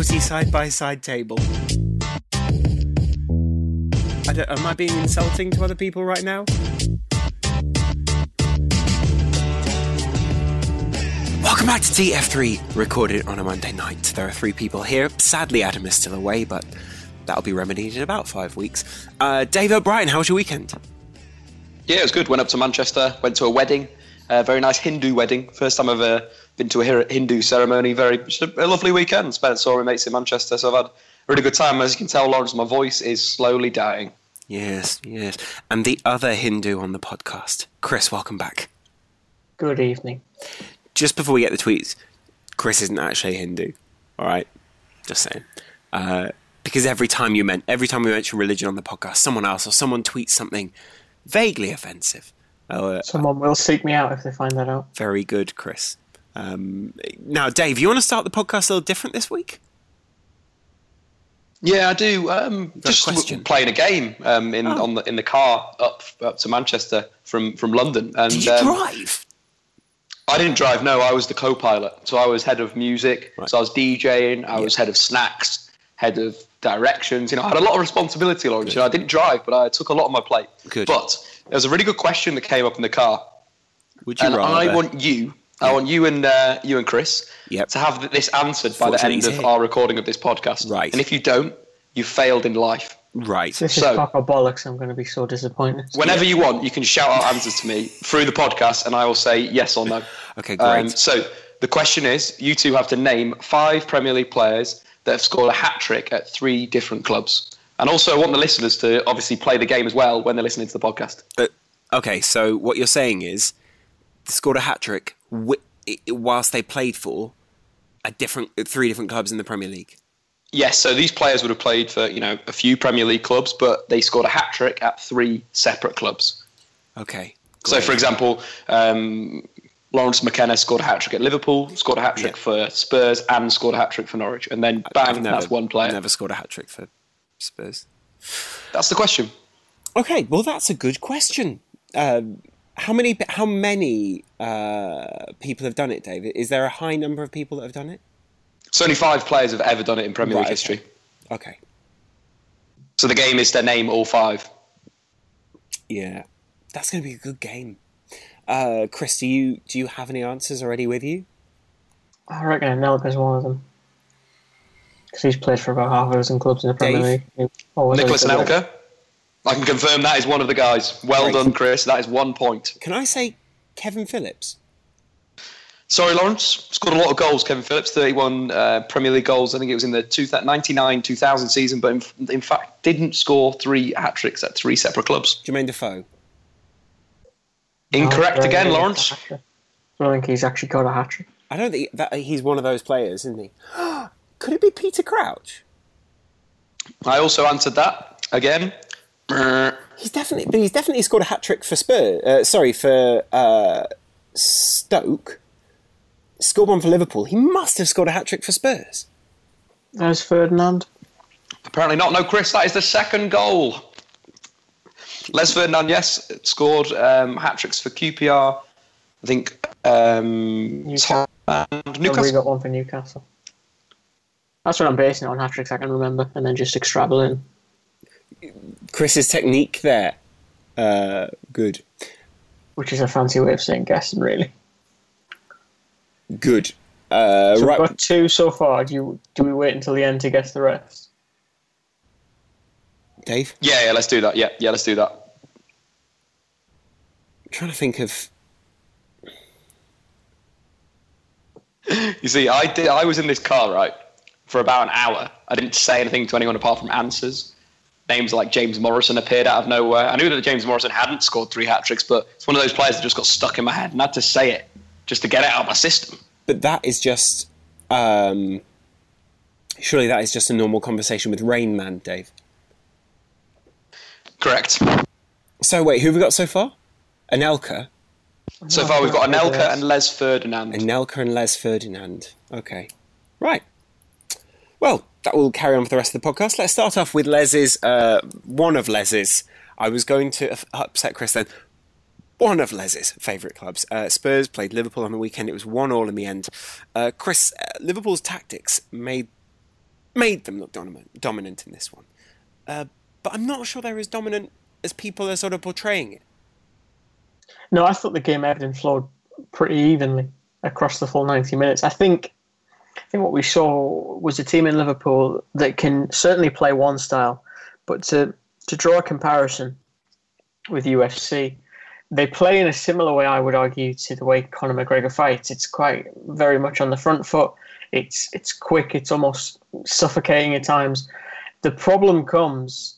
Pussy side by side table. I don't, am I being insulting to other people right now? Welcome back to TF3, recorded on a Monday night. There are three people here. Sadly, Adam is still away, but that'll be remedied in about five weeks. Uh, Dave O'Brien, how was your weekend? Yeah, it was good. Went up to Manchester, went to a wedding, a very nice Hindu wedding. First time I've uh, been to a Hindu ceremony. Very just a, a lovely weekend. Spent saw my mates in Manchester, so I've had a really good time. As you can tell, Laurence, my voice is slowly dying. Yes, yes. And the other Hindu on the podcast, Kris, welcome back. Good evening. Just before we get the tweets, Kris isn't actually Hindu. All right, just saying. Uh, because every time you meant every time we mention religion on the podcast, someone else or someone tweets something vaguely offensive. Uh, Someone will seek me out if they find that out. very good, Kris. Um, now, Dave, you want to start the podcast a little different this week? Yeah, I do. Um, just question? playing a game um, in Oh. on the in the car up up to Manchester from from London, and Did you um, drive? I didn't drive. No, I was the co-pilot. So I was head of music. Right. So I was DJing. I was head of snacks, head of directions. You know, I had a lot of responsibility, Laurence. You know, I didn't drive, but I took a lot on my plate. Good. But there was a really good question that came up in the car, Would you and rather? I want you, I want you and uh, you and Kris Yep. to have this answered by the end of our recording of this podcast. Right. And if you don't, you failed in life. right. This So- is cock or bollocks. I'm going to be so disappointed. Whenever you want, you can shout out answers to me through the podcast, and I will say yes or no. Okay, great. Um, so the question is, you two have to name five Premier League players that have scored a hat trick at three different clubs. And also, I want the listeners to obviously play the game as well when they're listening to the podcast. Uh, okay, so what you're saying is they scored a hat trick wi- i- whilst they played for a different three different clubs in the Premier League. Yes, so these players would have played for you know a few Premier League clubs, but they scored a hat trick at three separate clubs. Okay. So, for example, um, Laurence McKenna scored a hat trick at Liverpool, scored a hat trick Yeah. for Spurs, and scored a hat trick for Norwich. And then bang, never, that's one player. Never scored a hat trick for Spurs. That's the question. Okay, well that's a good question. Um, how many how many uh, people have done it, David? Is there a high number of people that have done it? So only five players have ever done it in Premier League history. okay. Okay. So the game is to name all five. Yeah, that's going to be a good game. Uh, Kris, do you do you have any answers already with you? I reckon Anelka's one of them. Because he's played for about half a dozen clubs in the Premier Dave? League. He Nicholas has. Anelka. I can confirm that is one of the guys. Well Right. done, Kris. That is one point. Can I say Kevin Phillips? Sorry, Laurence. Scored a lot of goals, Kevin Phillips. 31 uh, Premier League goals. I think it was in the 99 2000 season, but in, in fact, didn't score three hat tricks at three separate clubs. Jermaine Defoe. Incorrect Oh, again, Laurence. I don't think he's actually got a hat trick. I don't think that he's one of those players, isn't he? Could it be Peter Crouch? I also answered that again. Uh, He's definitely, but he's definitely scored a hat trick for Spurs. Uh, sorry, for uh, Stoke. Scored one for Liverpool. He must have scored a hat trick for Spurs. There's Ferdinand. Apparently not. No, Kris, that is the second goal. Les Ferdinand, yes, scored um, hat tricks for QPR. I think um, Newcastle. Tottenham, We Newcastle. got one for Newcastle. That's what I'm basing it on hat tricks I can remember, and then just extrapolating. Kris's technique there. Uh, good. Which is a fancy way of saying guessing, really. Good. Uh, So right. we've got two so far. Do you do we wait until the end to guess the rest? Dave? Yeah, yeah, let's do that. Yeah, yeah, let's do that. I'm trying to think of. You see, I did. I was in this car right for about an hour. I didn't say anything to anyone apart from answers. Names like James Morrison appeared out of nowhere. I knew that James Morrison hadn't scored three hat tricks, but it's one of those players that just got stuck in my head, and I had to say it just to get it out of my system. But that is just. Um, surely that is just a normal conversation with Rain Man, Dave. Correct. So wait, who have we got so far? Anelka. So far, we've got. Anelka and Les Ferdinand. Anelka and Les Ferdinand. Okay. Right. Well, that will carry on for the rest of the podcast. Let's start off with Les's, uh, one of Les's. I was going to upset Kris then. One of Les's favourite clubs. Uh, Spurs played Liverpool on the weekend. It was one all in the end. Uh, Kris, uh, Liverpool's tactics made made them look dominant, dominant in this one. Uh, but I'm not sure they're as dominant as people are sort of portraying it. No, I thought the game ebbed and flowed pretty evenly across the full 90 minutes. I think think what we saw was a team in Liverpool that can certainly play one style, but to to draw a comparison with UFC, they play in a similar way, I would argue, to the way Conor McGregor fights. It's quite very much on the front foot. It's it's quick. It's almost suffocating at times. The problem comes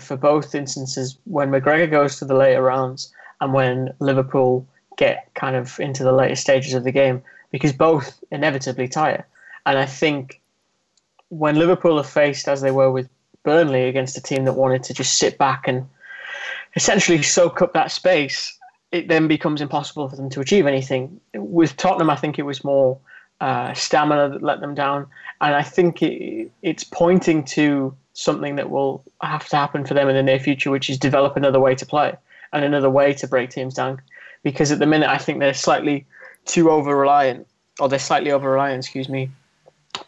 for both instances when McGregor goes to the later rounds and when Liverpool get kind of into the later stages of the game because both inevitably tire. And I think when Liverpool are faced as they were with Burnley against a team that wanted to just sit back and essentially soak up that space, it then becomes impossible for them to achieve anything. With Tottenham, I think it was more uh, stamina that let them down, and I think it, it's pointing to something that will have to happen for them in the near future, which is develop another way to play and another way to break teams down. Because at the minute, I think they're slightly too over reliant, or they're slightly over reliant, excuse me,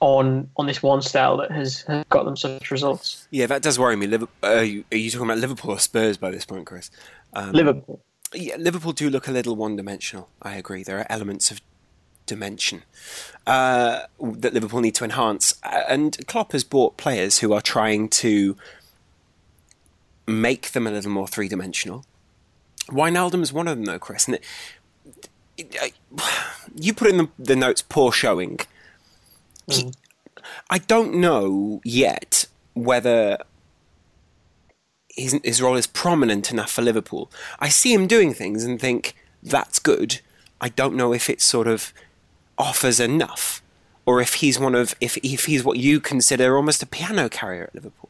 on on this one style that has, has got them such results. Yeah, that does worry me. Uh, are, you, are you talking about Liverpool or Spurs by this point, Kris? Um, Liverpool. yeah, Liverpool do look a little one-dimensional. I agree. There are elements of dimension uh, that Liverpool need to enhance, Uh, and Klopp has bought players who are trying to make them a little more three-dimensional. Wijnaldum is one of them, though, Kris. And it, it, I, you put in the, the notes "poor showing." He- mm. I don't know yet whether his, his role is prominent enough for Liverpool. I see him doing things and think that's good. I don't know if it sort of offers enough, or if he's one of if if he's what you consider almost a piano carrier at Liverpool.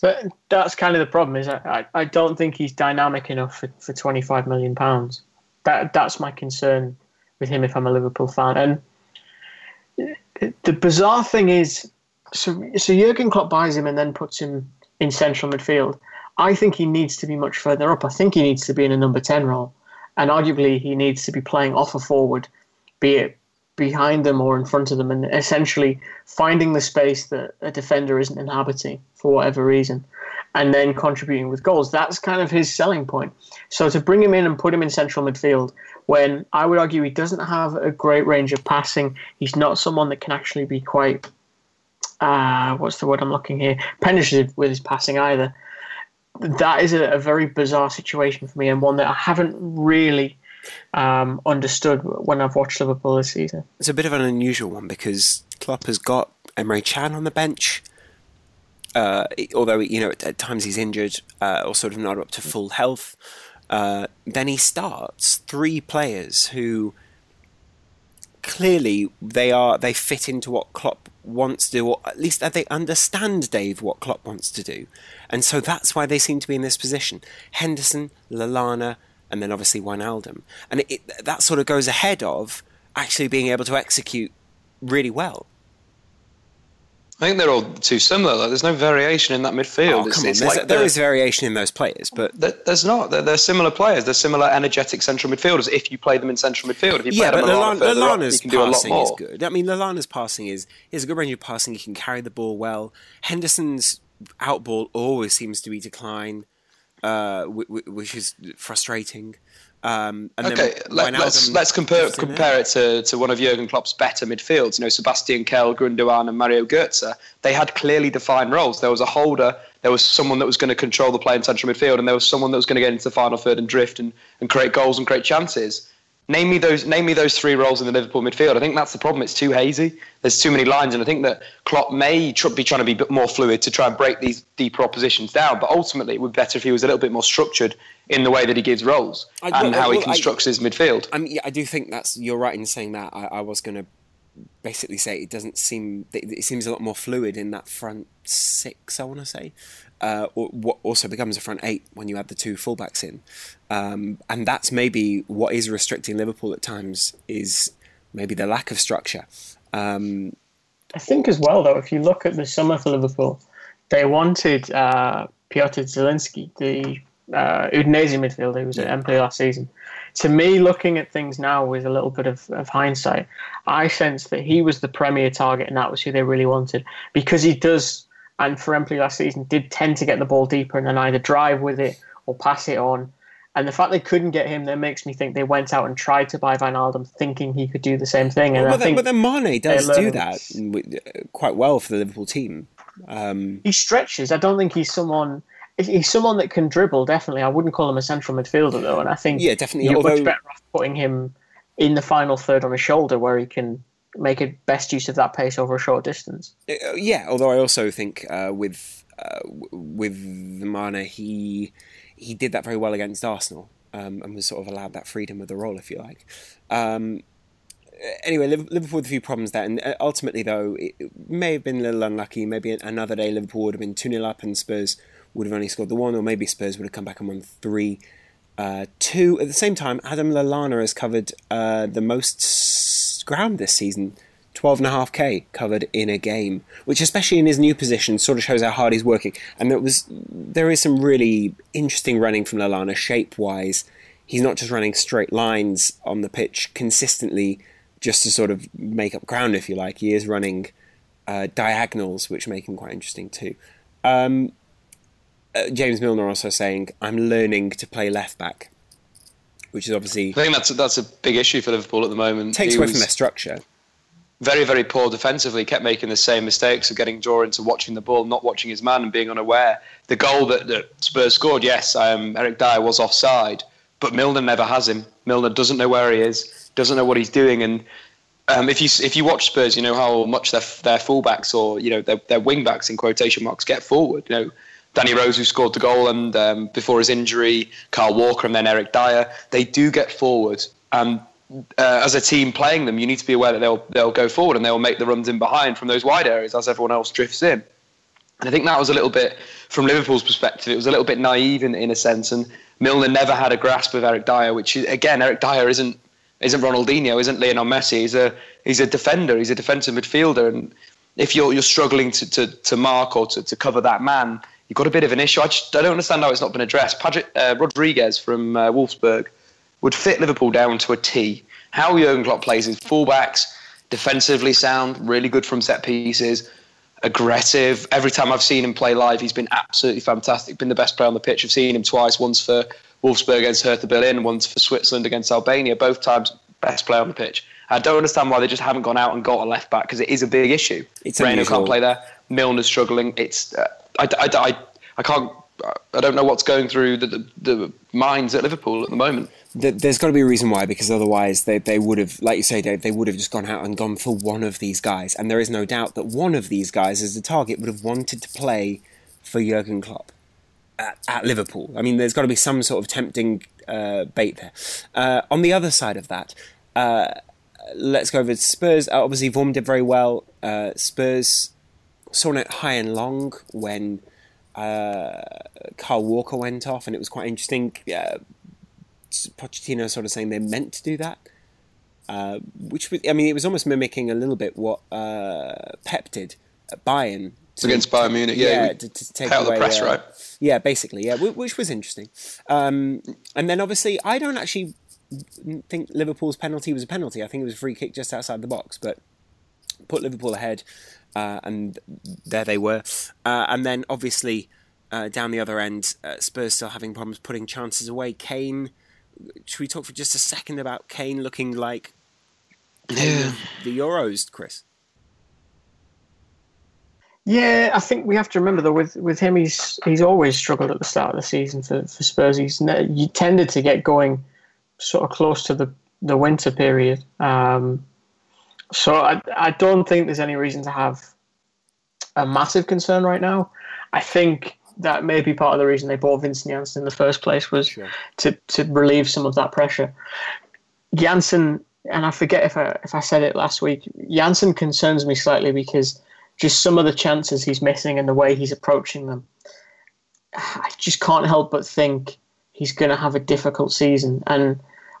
But that's kind of the problem. Is I, I, I don't think he's dynamic enough for, for twenty five million pounds. That that's my concern with him if I'm a Liverpool fan. And the bizarre thing is, so so Jurgen Klopp buys him and then puts him in central midfield. I think he needs to be much further up. I think he needs to be in a number ten role, and arguably he needs to be playing off a forward, be it behind them or in front of them, and essentially finding the space that a defender isn't inhabiting for whatever reason, and then contributing with goals. That's kind of his selling point. So to bring him in and put him in central midfield, when I would argue he doesn't have a great range of passing, he's not someone that can actually be quite, uh, what's the word I'm looking here, penetrative with his passing either. That is a, a very bizarre situation for me, and one that I haven't really um, understood when I've watched Liverpool this season. It's a bit of an unusual one because Klopp has got Emre Can on the bench. Uh, although you know at, at times he's injured uh, or sort of not up to full health, uh, then he starts three players who clearly they are they fit into what Klopp wants to do, or at least they understand Dave what Klopp wants to do, and so that's why they seem to be in this position. Henderson, Lallana, and then obviously Wijnaldum, and it, it, that sort of goes ahead of actually being able to execute really well. I think they're all too similar. Like, there's no variation in that midfield. Oh, It's- come on, it's there's, like there the- is variation in those players, but There- There's not. They're, they're similar players. They're similar energetic central midfielders. If you play them in central midfield, if you play yeah, but them Lallana, up, Lallana's you can do a lot passing is good. I mean, Lallana's passing is is a good range of passing. He can carry the ball well. Henderson's outball always seems to be decline, uh, wh- wh- which is frustrating. Um, and okay, let, us let's compare compare it to, to one of Jurgen Klopp's better midfields. You know, Sebastian Kehl, Gundogan, and Mario Götze. They had clearly defined roles. There was a holder, there was someone that was going to control the play in central midfield, and there was someone that was going to get into the final third and drift and, and create goals and create chances. Name me those. Name me those three roles in the Liverpool midfield. I think that's the problem. It's too hazy. There's too many lines, and I think that Klopp may tr- be trying to be a bit more fluid to try and break these deeper oppositions down. But ultimately, it would be better if he was a little bit more structured in the way that he gives roles I, and well, how he constructs I, his midfield. I mean, yeah, I do think that's you're right in saying that. I, I was going to basically say it doesn't seem it seems a lot more fluid in that front six. I want to say, uh, what also becomes a front eight when you add the two fullbacks in, um, and that's maybe what is restricting Liverpool at times is maybe the lack of structure. Um, I think as well, though, if you look at the summer for Liverpool, they wanted uh, Piotr Zielinski, the uh, Udinese midfielder who was at Empoli last season. To me, looking at things now with a little bit of, of hindsight, I sense that he was the premier target and that was who they really wanted because he does, and for Empoli last season, did tend to get the ball deeper and then either drive with it or pass it on. And the fact they couldn't get him then makes me think they went out and tried to buy Wijnaldum, thinking he could do the same thing. And well, I think but then Mane does do that quite well for the Liverpool team. Um, he stretches. I don't think he's someone he's someone that can dribble. Definitely, I wouldn't call him a central midfielder though, and I think yeah, definitely. You're although, much better off putting him in the final third on his shoulder, where he can make a best use of that pace over a short distance. Uh, yeah, although I also think uh, with uh, with Mane, he he did that very well against Arsenal um, and was sort of allowed that freedom of the role, if you like. Um, anyway, Liverpool with a few problems there, and uh, ultimately, though, it may have been a little unlucky. Maybe another day Liverpool would have been 2 0 up, and Spurs would have only scored the one, or maybe Spurs would have come back and won 3 uh, 2. At the same time, Adam Lallana has covered uh, the most ground this season. 12.5k covered in a game, which, especially in his new position, sort of shows how hard he's working. And there was, there is some really interesting running from Lallana shape wise. He's not just running straight lines on the pitch consistently just to sort of make up ground, if you like. He is running uh, diagonals, which make him quite interesting too. Um, uh, James Milner also saying, "I'm learning to play left back," which is obviously. I think that's a, that's a big issue for Liverpool at the moment. Takes he away from their structure. Very, very poor defensively. Kept making the same mistakes of getting drawn into watching the ball, not watching his man, and being unaware. The goal that, that Spurs scored, yes, um, Eric Dier was offside, but Milner never has him. Milner doesn't know where he is, doesn't know what he's doing, and um, if you if you watch Spurs, you know how much their their fullbacks or you know their, their wing backs in quotation marks get forward. You know Danny Rose, who scored the goal, and um, before his injury, Kyle Walker, and then Eric Dier. They do get forward, and uh, as a team playing them, you need to be aware that they'll they'll go forward and they'll make the runs in behind from those wide areas as everyone else drifts in. And I think that was a little bit, from Liverpool's perspective, it was a little bit naive in, in a sense. And Milner never had a grasp of Eric Dier, which is, again, Eric Dier isn't isn't Ronaldinho, isn't Lionel Messi. He's a he's a defender. He's a defensive midfielder. And if you're you're struggling to to, to mark or to, to cover that man, you've got a bit of an issue. I, just, I don't understand how it's not been addressed. Padre, uh, Rodriguez from uh, Wolfsburg would fit Liverpool down to a T. How Jurgen Klopp plays his fullbacks, defensively sound, really good from set pieces, aggressive. Every time I've seen him play live, he's been absolutely fantastic. Been the best player on the pitch. I've seen him twice. Once for Wolfsburg against Hertha Berlin, once for Switzerland against Albania. Both times best player on the pitch. I don't understand why they just haven't gone out and got a left back because it is a big issue. It's Reino can't play there. Milner's struggling. It's uh, I, I, I, I can't. I don't know what's going through the, the, the minds at Liverpool at the moment. There's got to be a reason why, because otherwise they, they would have, like you say, Dave, they would have just gone out and gone for one of these guys. And there is no doubt that one of these guys, as the target, would have wanted to play for Jurgen Klopp at, at Liverpool. I mean, there's got to be some sort of tempting uh, bait there. Uh, on the other side of that, uh, let's go over to Spurs. Uh, obviously, Vorm did very well. Uh, Spurs saw it high and long when uh, Kyle Walker went off, and it was quite interesting. Uh, Pochettino sort of saying they meant to do that, uh, which was, I mean, it was almost mimicking a little bit what uh, Pep did at Bayern. To, against Bayern Munich, yeah, yeah to, to, take out the press, uh, right? Yeah, basically, yeah, which was interesting. Um, and then obviously, I don't actually think Liverpool's penalty was a penalty. I think it was a free kick just outside the box, but put Liverpool ahead. Uh, and there they were. Uh, and then obviously uh, down the other end, uh, Spurs still having problems putting chances away. Kane should we talk for just a second about Kane looking like yeah. the Euros, Kris? Yeah, I think we have to remember though with with him, he's he's always struggled at the start of the season for, for Spurs. He's you tended to get going sort of close to the the winter period. Um, so I I don't think there's any reason to have a massive concern right now. I think that may be part of the reason they bought Vincent Janssen in the first place was sure. to to relieve some of that pressure. Janssen, and I forget if I if I said it last week. Janssen concerns me slightly because just some of the chances he's missing and the way he's approaching them. I just can't help but think he's going to have a difficult season. And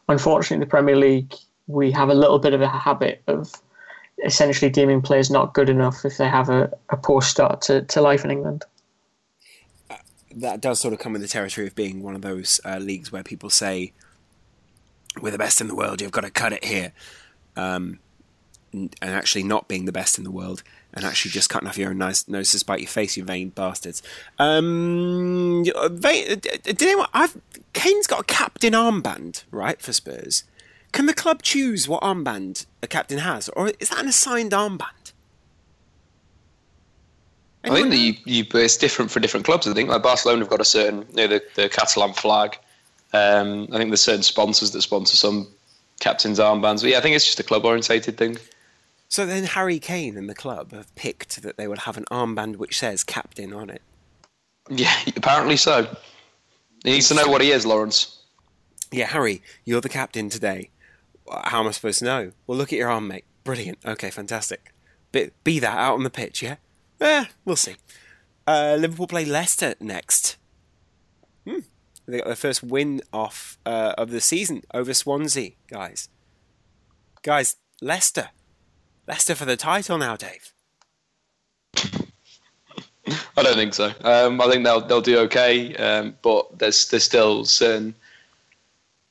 unfortunately, the Premier League, we have a little bit of a habit of essentially deeming players not good enough if they have a, a poor start to, to life in England. Uh, that does sort of come in the territory of being one of those uh, leagues where people say, we're the best in the world, you've got to cut it here. Um, and actually not being the best in the world and actually just cutting off your own nose, nose to spite your face, you vain bastards. Um, vain, did anyone? I've Kane's got a captain armband, right, for Spurs. Can the club choose what armband a captain has, or is that an assigned armband? Anyone I think you, you, it's different for different clubs. I think like Barcelona have got a certain, you know, the, the Catalan flag. Um, I think there's certain sponsors that sponsor some captain's armbands. But yeah, I think it's just a club orientated thing. So then Harry Kane and the club have picked that they will have an armband which says captain on it. Yeah, apparently so. He needs to know what he is, Lawrence. Yeah, Harry, you're the captain today. How am I supposed to know? Well, look at your arm, mate. Brilliant. Okay, fantastic. Be, be that out on the pitch, yeah? Eh, we'll see. Uh, Liverpool play Leicester next. Hmm. They got their first win off uh, of the season over Swansea, guys. Guys, Leicester Leicester for the title now, Dave. I don't think so. Um, I think they'll they'll do okay, um, but there's there's still certain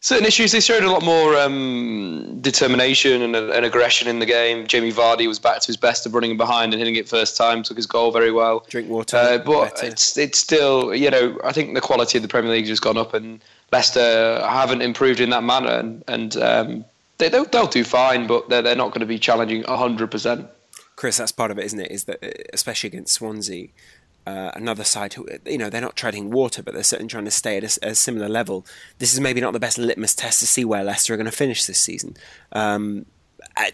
certain issues. They showed a lot more um, determination and, and, aggression in the game. Jamie Vardy was back to his best of running behind and hitting it first time. Took his goal very well. Drink water. Uh, but better. it's it's still you know I think the quality of the Premier League has gone up and Leicester haven't improved in that manner and and um, they, they'll, they'll do fine, but they're, they're not going to be challenging 100%. Kris, that's part of it, isn't it? Is that, especially against Swansea, uh, another side who, you know, they're not treading water, but they're certainly trying to stay at a, a, similar level. This is maybe not the best litmus test to see where Leicester are going to finish this season. Um, at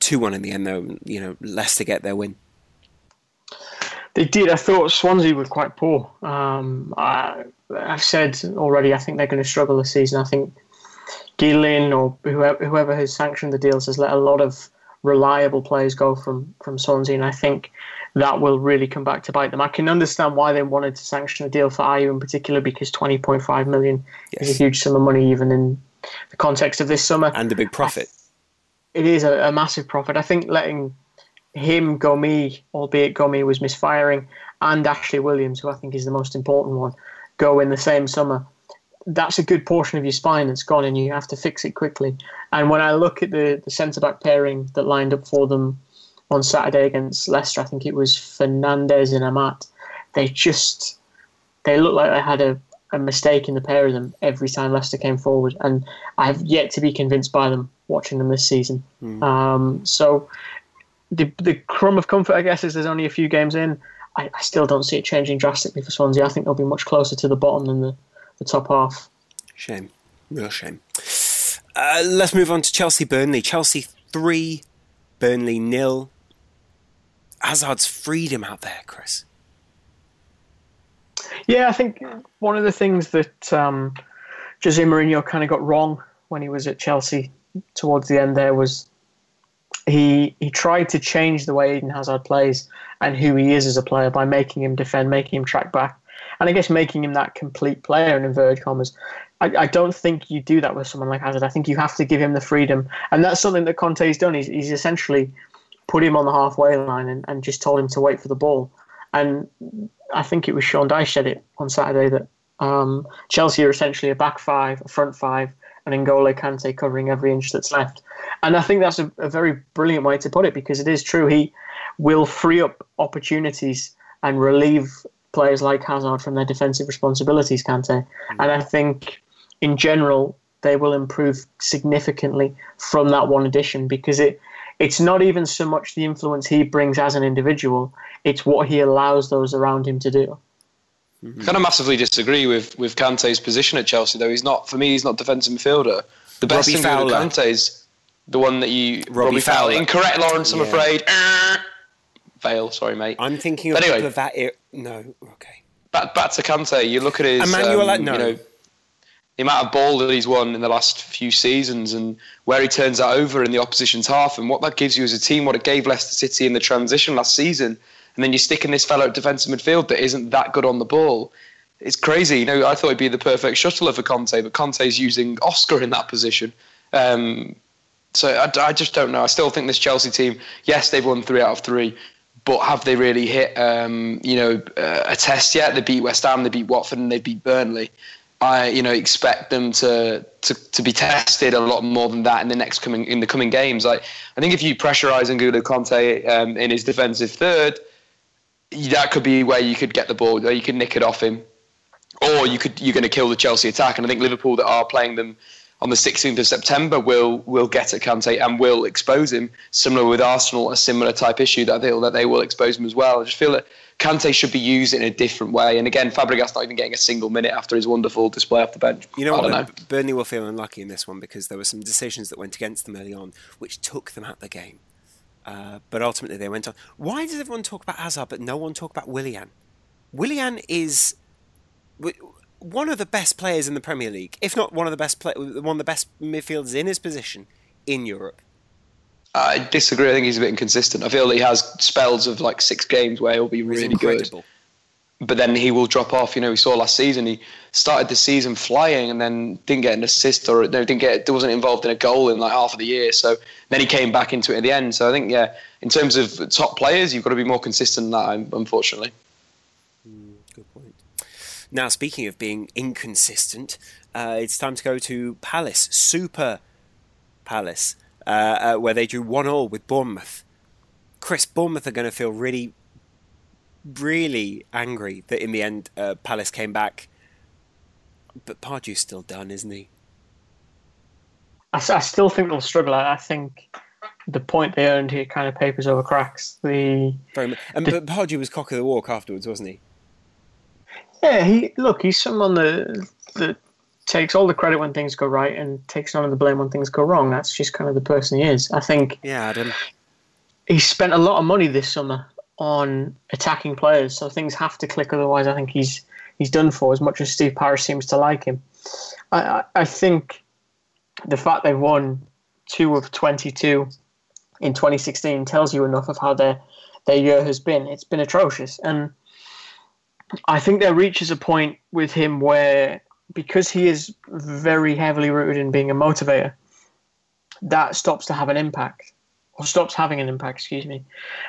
2 1 in the end, though, you know, Leicester get their win. They did. I thought Swansea were quite poor. Um, I, have said already, I think they're going to struggle this season. I think Gillin or whoever, whoever has sanctioned the deals has let a lot of reliable players go from from Swansea, and I think that will really come back to bite them. I can understand why they wanted to sanction a deal for Ayew in particular because 20.5 million yes. is a huge sum of money, even in the context of this summer, and a big profit. It is a, a massive profit. I think letting him, Gomis, albeit Gomis was misfiring, and Ashley Williams, who I think is the most important one, go in the same summer that's a good portion of your spine that's gone, and you have to fix it quickly. And when I look at the, the centre back pairing that lined up for them on Saturday against Leicester, I think it was Fernandez and Amat. They just they looked like they had a, a mistake in the pair of them every time Leicester came forward, and I have yet to be convinced by them watching them this season. Mm. Um, so the the crumb of comfort, I guess, is there's only a few games in. I, I still don't see it changing drastically for Swansea. I think they'll be much closer to the bottom than the the top half. Shame, real shame. Uh, let's move on to Chelsea Burnley. Chelsea three, Burnley nil. Hazard's freedom out there, Kris. Yeah, I think one of the things that um, Jose Mourinho kind of got wrong when he was at Chelsea towards the end there was he he tried to change the way Eden Hazard plays and who he is as a player by making him defend, making him track back, and I guess making him that complete player in inverted commas. I, I don't think you do that with someone like Hazard. I think you have to give him the freedom, and that's something that Conte's done. He's, he's essentially put him on the halfway line and, and just told him to wait for the ball. And I think it was Sean Dyche said it on Saturday that um, Chelsea are essentially a back five, a front five, and N'Golo Kante covering every inch that's left. And I think that's a, a, very brilliant way to put it because it is true. He will free up opportunities and relieve players like Hazard from their defensive responsibilities, Kante. Mm. And I think in general, they will improve significantly from that one addition because it it's not even so much the influence he brings as an individual, it's what he allows those around him to do. I kind of massively disagree with with Kante's position at Chelsea, though. He's not, for me, he's not defensive midfielder. The best Robbie thing with Fowler. Kante is the one that you. Robbie Fowler. Incorrect, Laurence, I'm Yeah. afraid. Fail, sorry, mate. I'm thinking of anyway. people of that. Era. No, okay. back, back to Kante, you look at his. Emmanuel, um, no. you know, the amount of ball that he's won in the last few seasons and where he turns that over in the opposition's half and what that gives you as a team, what it gave Leicester City in the transition last season. And then you're sticking this fellow at defensive midfield that isn't that good on the ball. It's crazy. You know, I thought he'd be the perfect shuttler for Conte, but Conte's using Oscar in that position. Um, so I, I just don't know. I still think this Chelsea team, yes, they've won three out of three, but have they really hit, um, you know, uh, a test yet? They beat West Ham, they beat Watford, and they beat Burnley. I, you know, expect them to, to to be tested a lot more than that in the next coming in the coming games. Like, I think if you pressurise N'Golo Kante um, in his defensive third, that could be where you could get the ball, where you could nick it off him, or you could you're going to kill the Chelsea attack. And I think Liverpool that are playing them on the 16th of September will will get at Kante and will expose him. Similar with Arsenal, a similar type issue that I feel that they will expose him as well. I just feel that Kante should be used in a different way. And again, Fabregas not even getting a single minute after his wonderful display off the bench. You know I what? know. Burnley will feel unlucky in this one because there were some decisions that went against them early on, which took them out of the game. Uh, but ultimately, they went on. Why does everyone talk about Hazard, but no one talk about Willian? Willian is one of the best players in the Premier League, if not one of the best play- one of the best midfielders in his position in Europe. I disagree. I think he's a bit inconsistent. I feel that he has spells of like six games where he'll be really good. but then he will drop off. You know, we saw last season he started the season flying and then didn't get an assist or no, didn't get wasn't involved in a goal in like half of the year. So then he came back into it at the end. So I think yeah, in terms of top players, you've got to be more consistent than that. Unfortunately, Good point. Now, speaking of being inconsistent, uh, it's time to go to Palace, Super Palace, uh, uh, where they drew one all with Bournemouth. Kris, Bournemouth are going to feel really, really angry that in the end uh, Palace came back. But Pardew's still done, isn't he? I still think they'll struggle. I I think the point they earned here kind of papers over cracks. The Very much. And but Pardew was cock of the walk afterwards, wasn't he? yeah, he look, he's someone that that takes all the credit when things go right and takes none of the blame when things go wrong. That's just kind of the person he is. I think Yeah, Adam. he spent a lot of money this summer on attacking players, so things have to click. Otherwise, I think he's he's done for. As much as Steve Parish seems to like him, I, I, I think the fact they've won two of twenty-two in 2016 tells you enough of how their their year has been. It's been atrocious, and I think there reaches a point with him where because he is very heavily rooted in being a motivator, that stops to have an impact or stops having an impact, excuse me.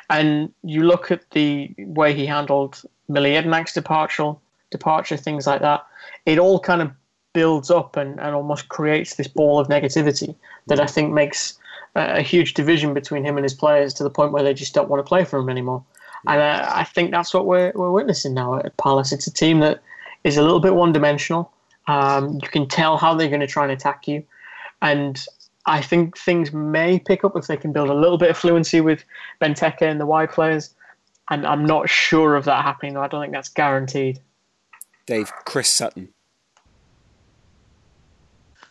And you look at the way he handled Mile Jedinak's departure, departure, things like that. It all kind of builds up and, and almost creates this ball of negativity that I think makes a, a huge division between him and his players to the point where they just don't want to play for him anymore. And uh, I think that's what we're, we're witnessing now at Palace. It's a team that is a little bit one dimensional. Um, you can tell how they're going to try and attack you. And I think things may pick up if they can build a little bit of fluency with Benteke and the wide players. And I'm not sure of that happening, though. I don't think that's guaranteed. Dave, Chris Sutton.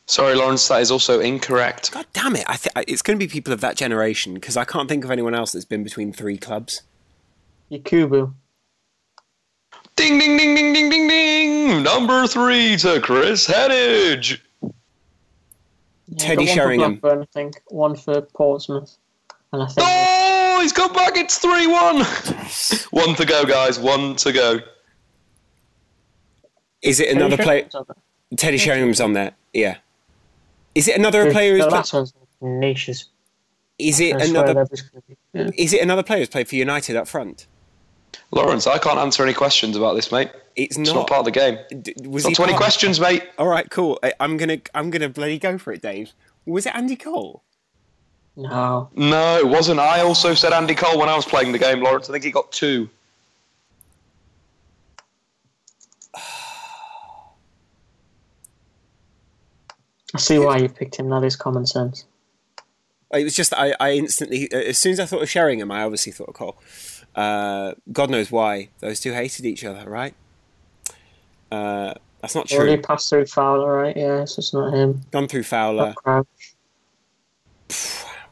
sorry, Laurence, that is also incorrect. God damn it! I th- it's going to be people of that generation because I can't think of anyone else that's been between three clubs. Yakubu. Ding ding ding ding ding ding ding. Number three to Kris Heneage. Teddy Got one for Sheringham. Blackburn, I think. One for Portsmouth. And I think Oh, he's come back. It's three one. one to go, guys. One to go. Is it another player? Teddy Sheringham's on there. Yeah. Is it another mm. player who's The played? last one's niches. Is it I another? that was gonna be- yeah. Is it another player who's played for United up front? Laurence, I can't answer any questions about this, mate. It's It's not. not part of the game. D- was It's not 20 part- questions, mate. All right, cool. I, I'm gonna, I'm gonna bloody go for it, Dave. Was it Andy Cole? No. No, it wasn't. I also said Andy Cole when I was playing the game, Laurence. I think he got two. I see why you picked him. That is common sense. It was just I, I instantly, as soon as I thought of Sheringham, I obviously thought of Cole. Uh, God knows why those two hated each other, right? Uh, that's not true. Already passed through Fowler, right? Yeah, so it's not him. Gone through Fowler. Not Crouch. I'm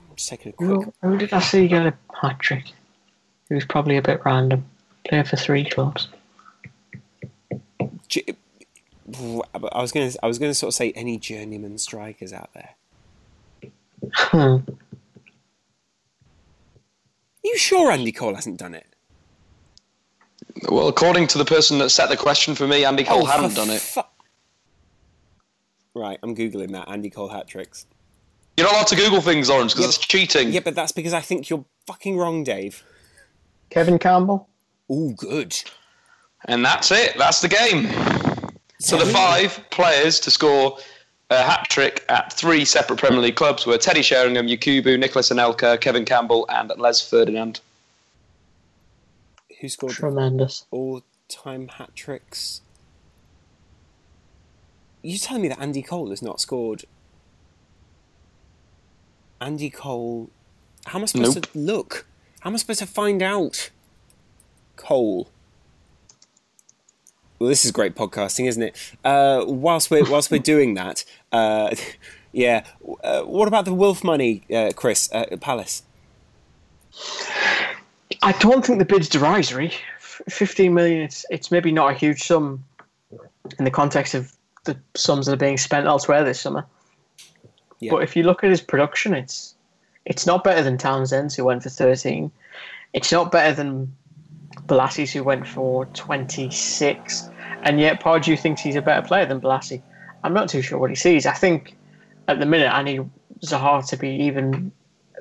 just taking a quick. Who, who did I see get a hat trick? He was probably a bit random. Player for three clubs. J- I was gonna, I was gonna sort of say any journeyman strikers out there. Hmm. you sure Andy Cole hasn't done it? Well, according to the person that set the question for me, Andy Cole Oh, hadn't done it. fu- right, I'm googling that Andy Cole hat tricks. You're not allowed to Google things, Orange, because Yep. it's cheating. Yeah, but that's because I think you're fucking wrong, Dave. Kevin Campbell. Oh, good. And that's it. That's the game. So the five players to score a hat trick at three separate Premier League clubs were Teddy Sheringham, Yakubu, Nicholas Anelka, Kevin Campbell, and Les Ferdinand. Who scored Tremendous. all-time hat tricks? You telling me that Andy Cole has not scored? Andy Cole. How am I supposed Nope. to look? How am I supposed to find out? Cole. Well, this is great podcasting, isn't it? Uh, whilst we're whilst we're doing that, uh, yeah. Uh, what about the Wolf money, uh, Kris? Uh, Palace. I don't think the bid's derisory. F- 15 million, it's, it's maybe not a huge sum in the context of the sums that are being spent elsewhere this summer. Yeah. But if you look at his production, it's it's not better than Townsend's, who went for 13. It's not better than Bolasie's, who went for 26. And yet, Pardew thinks he's a better player than Bolasie. I'm not too sure what he sees. I think at the minute, I need Zaha to be even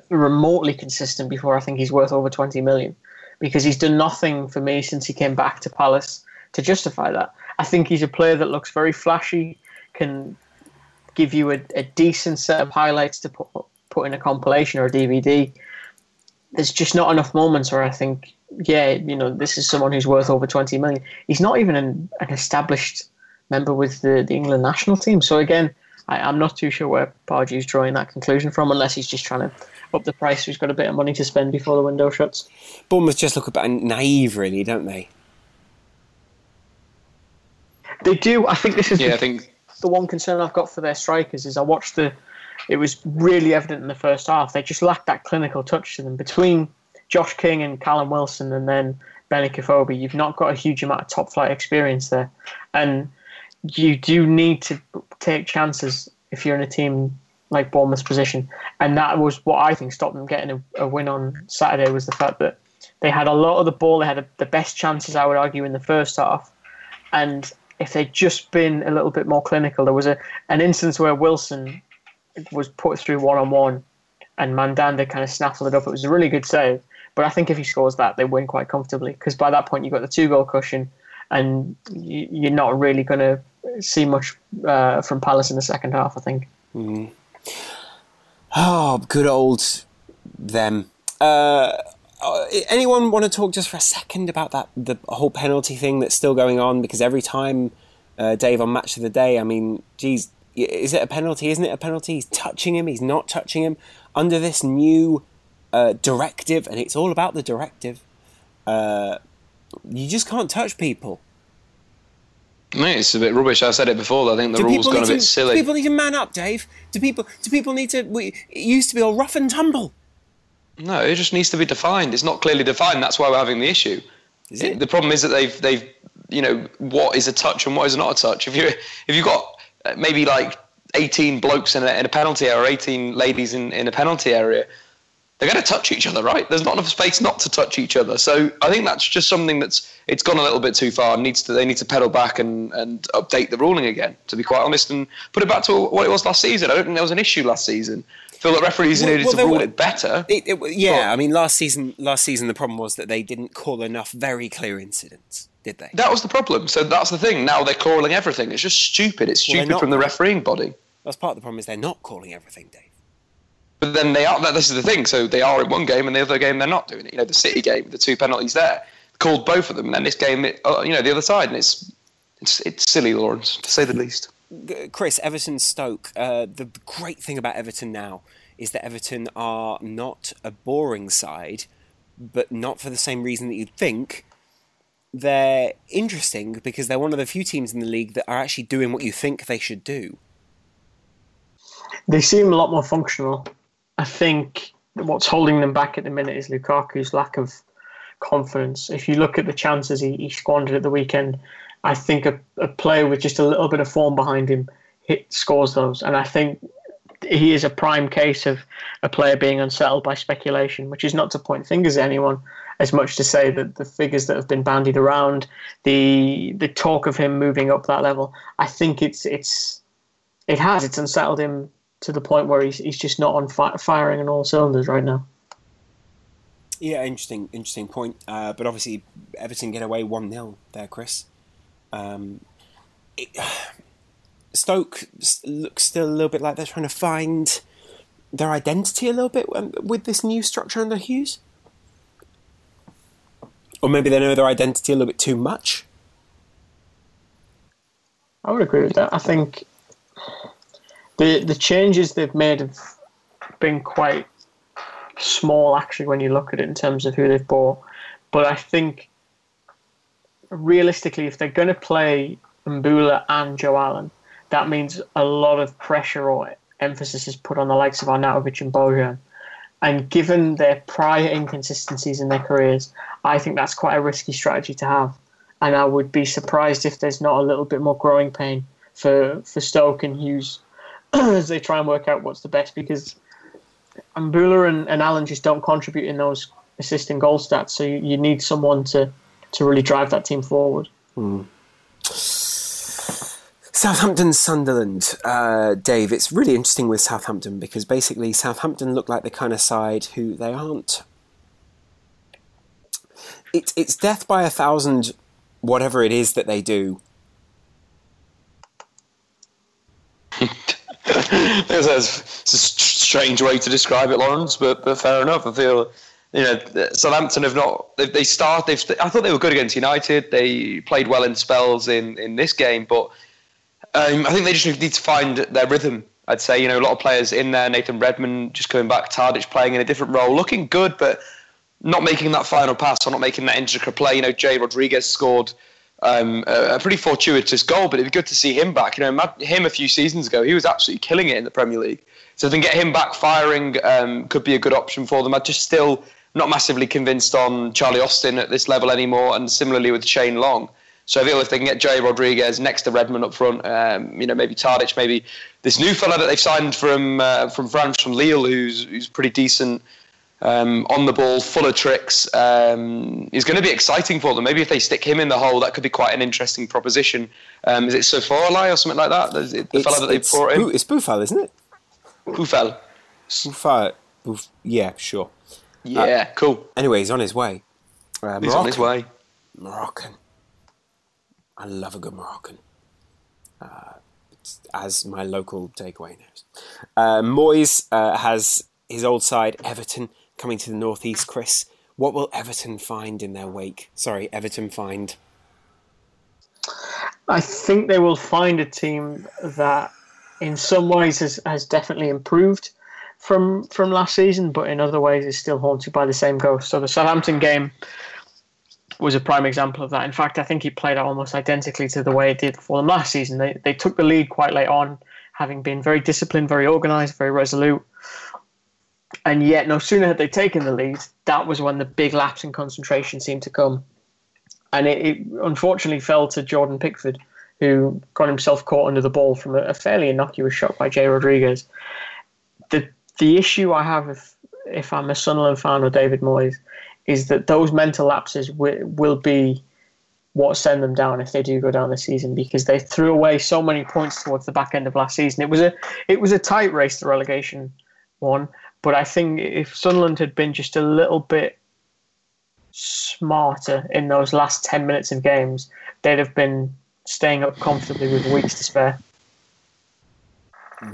remotely consistent before I think he's worth over 20 million because he's done nothing for me since he came back to Palace to justify that. I think he's a player that looks very flashy, can give you a, a decent set of highlights to put, put in a compilation or a DVD. There's just not enough moments where I think, yeah, you know, this is someone who's worth over 20 million. He's not even an, an established member with the, the England national team. So again, I, I'm not too sure where Pardew's drawing that conclusion from, unless he's just trying to up the price. He's got a bit of money to spend before the window shuts. Bournemouth just look a bit naive, really, don't they? They do. I think this is Yeah, the, I think the one concern I've got for their strikers is I watched the. It was really evident in the first half. They just lacked that clinical touch to them. Between Josh King and Callum Wilson, and then Benik Afobe, you've not got a huge amount of top flight experience there, and you do need to take chances if you're in a team like Bournemouth's position. And that was what I think stopped them getting a, a win on Saturday was the fact that they had a lot of the ball. They had a, the best chances, I would argue, in the first half, and if they'd just been a little bit more clinical, there was a an instance where Wilson was put through one on one, and Mandanda kind of snaffled it up. It was a really good save, but I think if he scores that, they win quite comfortably because by that point you've got the two goal cushion, and you, you're not really going to see much uh, from Palace in the second half. I think. Oh, good old them. Uh, anyone want to talk just for a second about that the whole penalty thing that's still going on? Because every time uh, Dave on Match of the Day, I mean, geez, is it a penalty? Isn't it a penalty? He's touching him. He's not touching him under this new uh, directive, and it's all about the directive. Uh, you just can't touch people. No, it's a bit rubbish. I said it before. I think the Do rules gone a need to- bit silly. Do people need to man up, Dave? Do people? Do people need to? We, it used to be all rough and tumble. No, it just needs to be defined. It's not clearly defined. That's why we're having the issue. Is it? The problem is that they've they've you know what is a touch and what is not a touch. If you if you've got uh, maybe like 18 blokes in a, in a penalty area or 18 ladies in, in a penalty area, they're going to touch each other, right? There's not enough space not to touch each other. So I think that's just something that's it's gone a little bit too far. Needs to they need to pedal back and and update the ruling again. To be quite honest, and put it back to what it was last season. I don't think there was an issue last season. I feel that referees Well- needed well, to rule were- it better. It, it, yeah, But- I mean, last season, last season, the problem was that they didn't call enough very clear incidents, did they? That was the problem. So that's the thing. Now they're calling everything. It's just stupid. It's Well, stupid not- from the refereeing body. That's part of the problem is they're not calling everything, Dave. But then they are. This is the thing. So they are in one game, and the other game they're not doing it. You know, the City game, the two penalties there, called both of them, and then this game, it, uh, you know, the other side, and it's it's it's silly, Laurence, to say the least. Kris, Everton Stoke. Uh, the great thing about Everton now is that Everton are not a boring side, but not for the same reason that you'd think. They're interesting because they're one of the few teams in the league that are actually doing what you think they should do. They seem a lot more functional. I think what's holding them back at the minute is Lukaku's lack of confidence. If you look at the chances he, he squandered at the weekend, I think a, a player with just a little bit of form behind him hit scores those. And I think he is a prime case of a player being unsettled by speculation, which is not to point fingers at anyone, as much to say that the figures that have been bandied around, the the talk of him moving up that level, I think it's it's it has it's unsettled him to the point where he's he's just not on fi- firing on all cylinders right now. Yeah, interesting, interesting point. Uh, but obviously, Everton get away one 0 there, Kris. Um, it, Stoke looks still a little bit like they're trying to find their identity a little bit with this new structure under Hughes. Or maybe they know their identity a little bit too much. I would agree with that. I think the the changes they've made have been quite small, actually, when you look at it in terms of who they've bought. But I think realistically, if they're going to play Imbula and Joe Allen, that means a lot of pressure or emphasis is put on the likes of Arnautovic and Bojan. And given their prior inconsistencies in their careers, I think that's quite a risky strategy to have. And I would be surprised if there's not a little bit more growing pain for, for Stoke and Hughes as they try and work out what's the best because Imbula and, and Allen just don't contribute in those assisting goal stats. So you, you need someone to, to really drive that team forward. Mm. Southampton Sunderland, uh, Dave. It's really interesting with Southampton because basically Southampton look like the kind of side who they aren't. It's it's death by a thousand, whatever it is that they do. it's a strange way to describe it, Laurence, but but fair enough. I feel you know, Southampton have not. They, they start. They've. I thought they were good against United. They played well in spells in in this game, but um, I think they just need to find their rhythm. I'd say you know a lot of players in there. Nathan Redmond just coming back. Tadic playing in a different role, looking good, but not making that final pass or not making that intricate play. You know, Jay Rodriguez scored um, a, pretty fortuitous goal, but it'd be good to see him back. You know, him a few seasons ago, he was absolutely killing it in the Premier League. So then get him back firing um, could be a good option for them. I just still not massively convinced on Charlie Austin at this level anymore, and similarly with Shane Long. So I feel if they can get Jay Rodriguez next to Redmond up front, um, you know, maybe Tadic, maybe this new fella that they've signed from uh, from France, from Lille, who's who's pretty decent um, on the ball, full of tricks, um, is going to be exciting for them. Maybe if they stick him in the hole, that could be quite an interesting proposition. Um, is it Soforlai or something like that? The, the fella that they brought in. It's Boufal, isn't it? Boufal. Boufal. Bouf- yeah, sure. Yeah, uh, cool. Anyway, he's on his way. Uh, he's on his way. Moroccan. I love a good Moroccan. Uh, as my local takeaway knows. Uh, Moyes uh, has his old side, Everton, coming to the northeast. Kris, what will Everton find in their wake? Sorry, Everton find. I think they will find a team that, in some ways, has, has definitely improved from from last season, but in other ways is still haunted by the same ghost. So the Southampton game was a prime example of that. In fact, I think he played out almost identically to the way it did for them last season. They they took the lead quite late on, having been very disciplined, very organised, very resolute. And yet, no sooner had they taken the lead, that was when the big lapse in concentration seemed to come. And it, it unfortunately fell to Jordan Pickford, who got himself caught under the ball from a, a fairly innocuous shot by Jay Rodriguez. The the issue I have if if I'm a Sunderland fan or David Moyes is that those mental lapses w- will be what send them down if they do go down the season because they threw away so many points towards the back end of last season. It was a it was a tight race, the relegation one, but I think if Sunderland had been just a little bit smarter in those last ten minutes of games, they'd have been staying up comfortably with weeks to spare.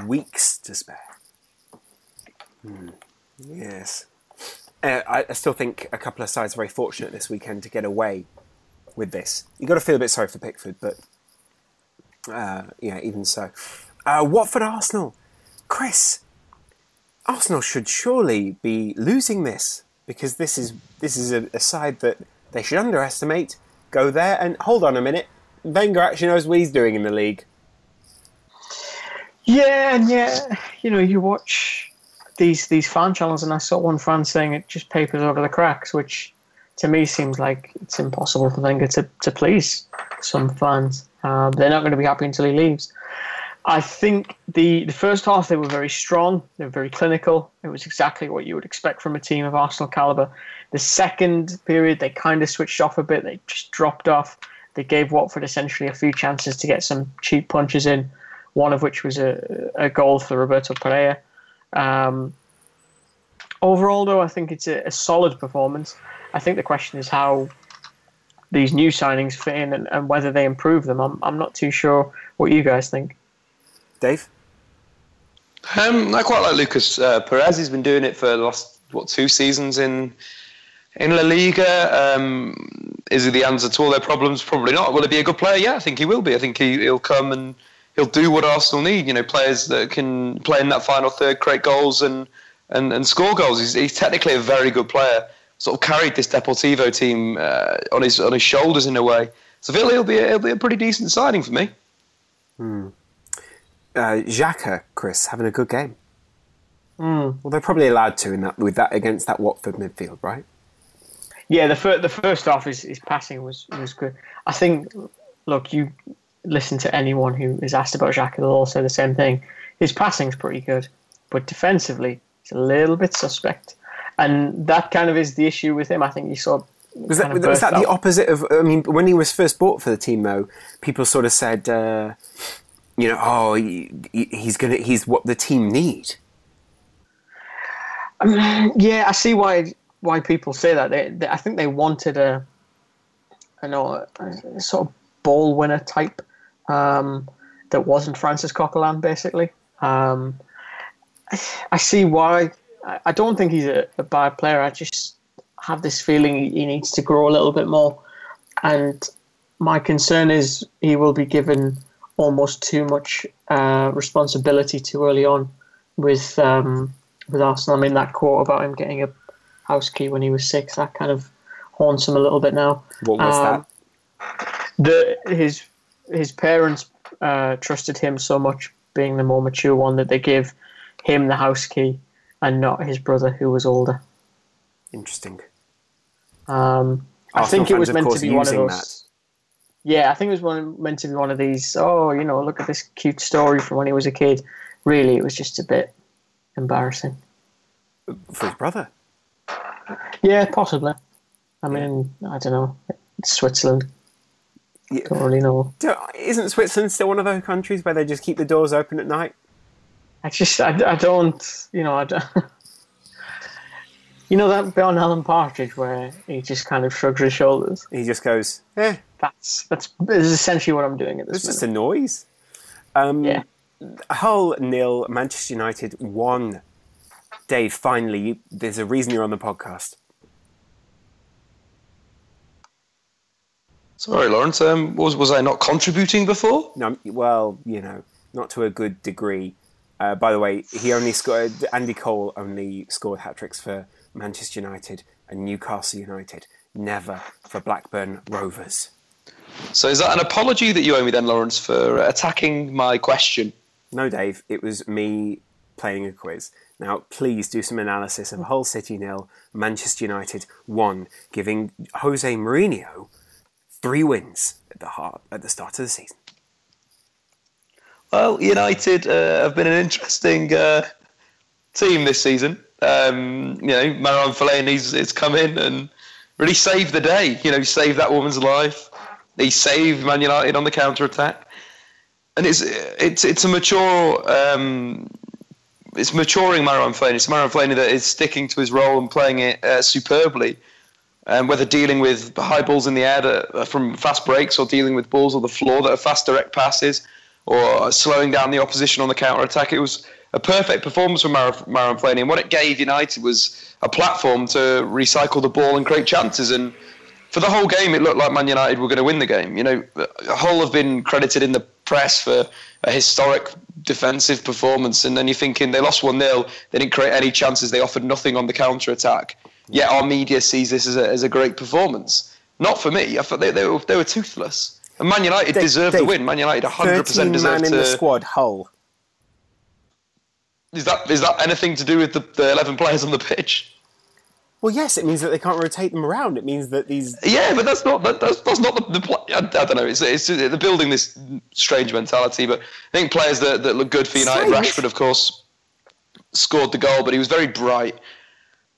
Weeks to spare. Hmm. Yes. Uh, I, I, still think a couple of sides are very fortunate this weekend to get away with this. You've got to feel a bit sorry for Pickford, but Uh, yeah, even so. Uh, Watford Arsenal. Kris, Arsenal should surely be losing this because this is this is a, a side that they should underestimate. Go there and hold on a minute. Wenger actually knows what he's doing in the league. Yeah, and yeah, you know, you watch these these fan channels, and I saw one fan saying it just papers over the cracks, which to me seems like it's impossible for Wenger to, to please some fans. Uh, they're not going to be happy until he leaves. I think the, the first half they were very strong, they were very clinical. It was exactly what you would expect from a team of Arsenal caliber. The second period they kind of switched off a bit. They just dropped off. They gave Watford essentially a few chances to get some cheap punches in. One of which was a, a goal for Roberto Pereira. Um, overall, though, I think it's a, a solid performance. I think the question is how these new signings fit in and, and whether they improve them. I'm, I'm not too sure what you guys think. Dave? Um, I quite like Lucas uh, Perez. He's been doing it for the last what two seasons in in La Liga. Um, is he the answer to all their problems? Probably not. Will he be a good player? Yeah, I think he will be. I think he, he'll come and he'll do what Arsenal need. You know, players that can play in that final third, create goals and and, and score goals. He's, he's technically a very good player. Sort of carried this Deportivo team uh, on his on his shoulders in a way. So I feel he'll be a, he'll be a pretty decent signing for me. Hmm. Uh, Xhaka, Kris, having a good game. Mm. Well, they're probably allowed to in that with that against that Watford midfield, right? Yeah, the fir- the first half his, his passing was was good. I think. Look, you listen to anyone who is asked about Xhaka, they'll all say the same thing. His passing's pretty good, but defensively, it's a little bit suspect, and that kind of is the issue with him. I think you saw. Was that, was that the opposite of? I mean, when he was first bought for the team, though, people sort of said. Uh, you know, oh, he, he's gonna, he's what the team need. Um, yeah, I see why why people say that. They, they, I think they wanted a, I know, a, a sort of ball winner type um, that wasn't Francis Coquelin, basically. Um, I, see why. I, I don't think he's a, a, bad player. I just have this feeling he needs to grow a little bit more, and my concern is he will be given almost too much uh, responsibility too early on with um, with Arsenal. I mean, that quote about him getting a house key when he was six that kind of haunts him a little bit now. What was um, that? The his his parents uh, trusted him so much, being the more mature one, that they gave him the house key and not his brother, who was older. Interesting. Um, I think it was meant to be one of those. That yeah, I think it was one, meant to be one of these. Oh, you know, look at this cute story from when he was a kid. Really, it was just a bit embarrassing for his brother. Yeah, possibly. I mean, I don't know. It's Switzerland. Yeah. Don't really know. Isn't Switzerland still one of those countries where they just keep the doors open at night? I just, I, I don't, you know, I don't. You know that bit on Alan Partridge where he just kind of shrugs his shoulders. He just goes, "Eh." That's that's is essentially what I'm doing at this. It's just a noise. Um, yeah. Hull nil, Manchester United one. Dave, finally, you, there's a reason you're on the podcast. Sorry, Laurence. Um, was was I not contributing before? No. Well, you know, not to a good degree. Uh, by the way, he only scored. Andy Cole only scored hat tricks for Manchester United and Newcastle United, never for Blackburn Rovers. So is that an apology that you owe me then, Laurence, for attacking my question? No, Dave. It was me playing a quiz. Now, please do some analysis of Hull City nil, Manchester United one, giving Jose Mourinho three wins at the heart at the start of the season. Well, United uh, have been an interesting uh, team this season. Um, you know, Marouane Fellaini's has come in and really saved the day. You know, saved that woman's life. He saved Man United on the counter attack, and it's it's it's a mature. Um, it's maturing Marouane Fellaini. It's Marouane Fellaini that is sticking to his role and playing it uh, superbly. And whether dealing with high balls in the air that, from fast breaks or dealing with balls on the floor that are fast direct passes or slowing down the opposition on the counter attack, it was a perfect performance from Mar- Marouane Fellaini. And what it gave United was a platform to recycle the ball and create chances. And for the whole game, it looked like Man United were going to win the game. You know, Hull have been credited in the press for a historic defensive performance. And then you're thinking they lost 1 0, they didn't create any chances, they offered nothing on the counter attack. Yet our media sees this as a, as a great performance. Not for me. I thought they, they, were, they were toothless. And Man United Dave- deserved the win. Man United 100% 13 deserved man in to. the squad, Hull. Is that is that anything to do with the, the 11 players on the pitch? Well, yes, it means that they can't rotate them around. It means that these. Yeah, but that's not that, that's, that's not the, the pl- I, I don't know. It's, it's they're building this strange mentality, but I think players that, that look good for United. Strange? Rashford, of course, scored the goal, but he was very bright.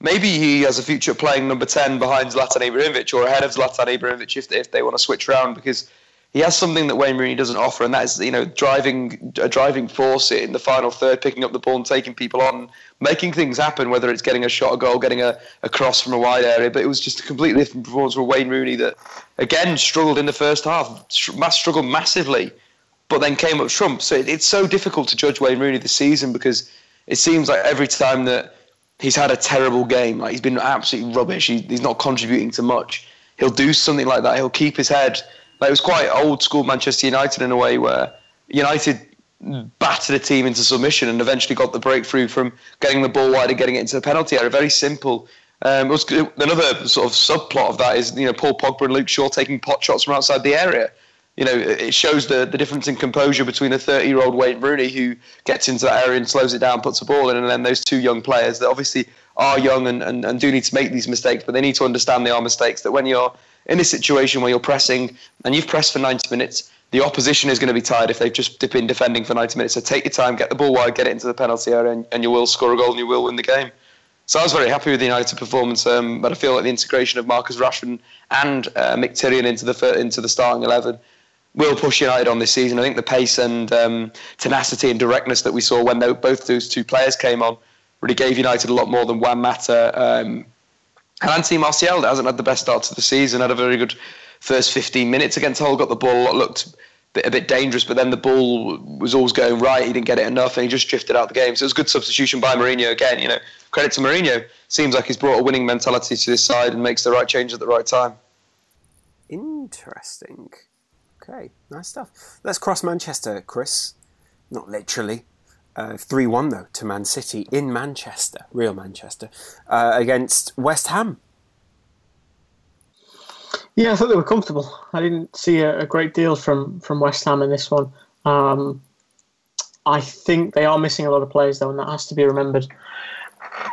Maybe he has a future playing number ten behind Zlatan Ibrahimovic or ahead of Zlatan Ibrahimovic if they, if they want to switch around because he has something that Wayne Rooney doesn't offer, and that is you know driving a driving force in the final third, picking up the ball and taking people on, making things happen. Whether it's getting a shot, a goal, getting a, a cross from a wide area, but it was just a completely different performance from Wayne Rooney that again struggled in the first half, struggled massively, but then came up trump. So it, it's so difficult to judge Wayne Rooney this season because it seems like every time that he's had a terrible game, like he's been absolutely rubbish, he, he's not contributing to much. He'll do something like that. He'll keep his head. Like it was quite old school Manchester United in a way where United battered a team into submission and eventually got the breakthrough from getting the ball wide and getting it into the penalty area. Very simple. Um, was another sort of subplot of that is you know Paul Pogba and Luke Shaw taking pot shots from outside the area. You know, it shows the, the difference in composure between a 30 year old Wayne Rooney who gets into that area and slows it down, puts the ball in, and then those two young players that obviously are young and, and, and do need to make these mistakes, but they need to understand they are mistakes. That when you're in a situation where you're pressing and you've pressed for 90 minutes, the opposition is going to be tired if they've just been defending for 90 minutes. So take your time, get the ball wide, get it into the penalty area, and, and you will score a goal and you will win the game. So I was very happy with the United performance, um, but I feel like the integration of Marcus Rashford and uh, Mkhitaryan into the into the starting eleven will push United on this season. I think the pace and um, tenacity and directness that we saw when tho- both those two players came on really gave United a lot more than Juan Mata um, and Anthony Martial hasn't had the best start to the season. Had a very good first 15 minutes against Hull. Got the ball, looked a bit dangerous, but then the ball was always going right. He didn't get it enough, and he just drifted out the game. So it was a good substitution by Mourinho again. You know, credit to Mourinho. Seems like he's brought a winning mentality to this side and makes the right change at the right time. Interesting. Okay, nice stuff. Let's cross Manchester, Kris. Not literally. Uh, 3 1, though, to Man City in Manchester, real Manchester, uh, against West Ham. Yeah, I thought they were comfortable. I didn't see a, a great deal from, from West Ham in this one. Um, I think they are missing a lot of players, though, and that has to be remembered.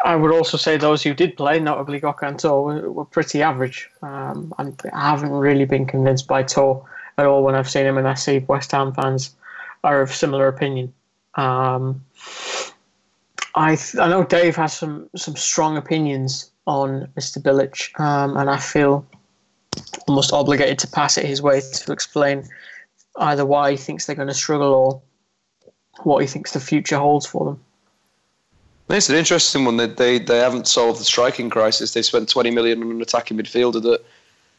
I would also say those who did play, notably Gokhan Tore, were, were pretty average. Um, I haven't really been convinced by Tore at all when I've seen him, and I see West Ham fans are of similar opinion. Um, I th- I know Dave has some some strong opinions on Mr. Bilic, um, and I feel almost obligated to pass it his way to explain either why he thinks they're going to struggle or what he thinks the future holds for them. It's an interesting one. They, they they haven't solved the striking crisis. They spent 20 million on an attacking midfielder that,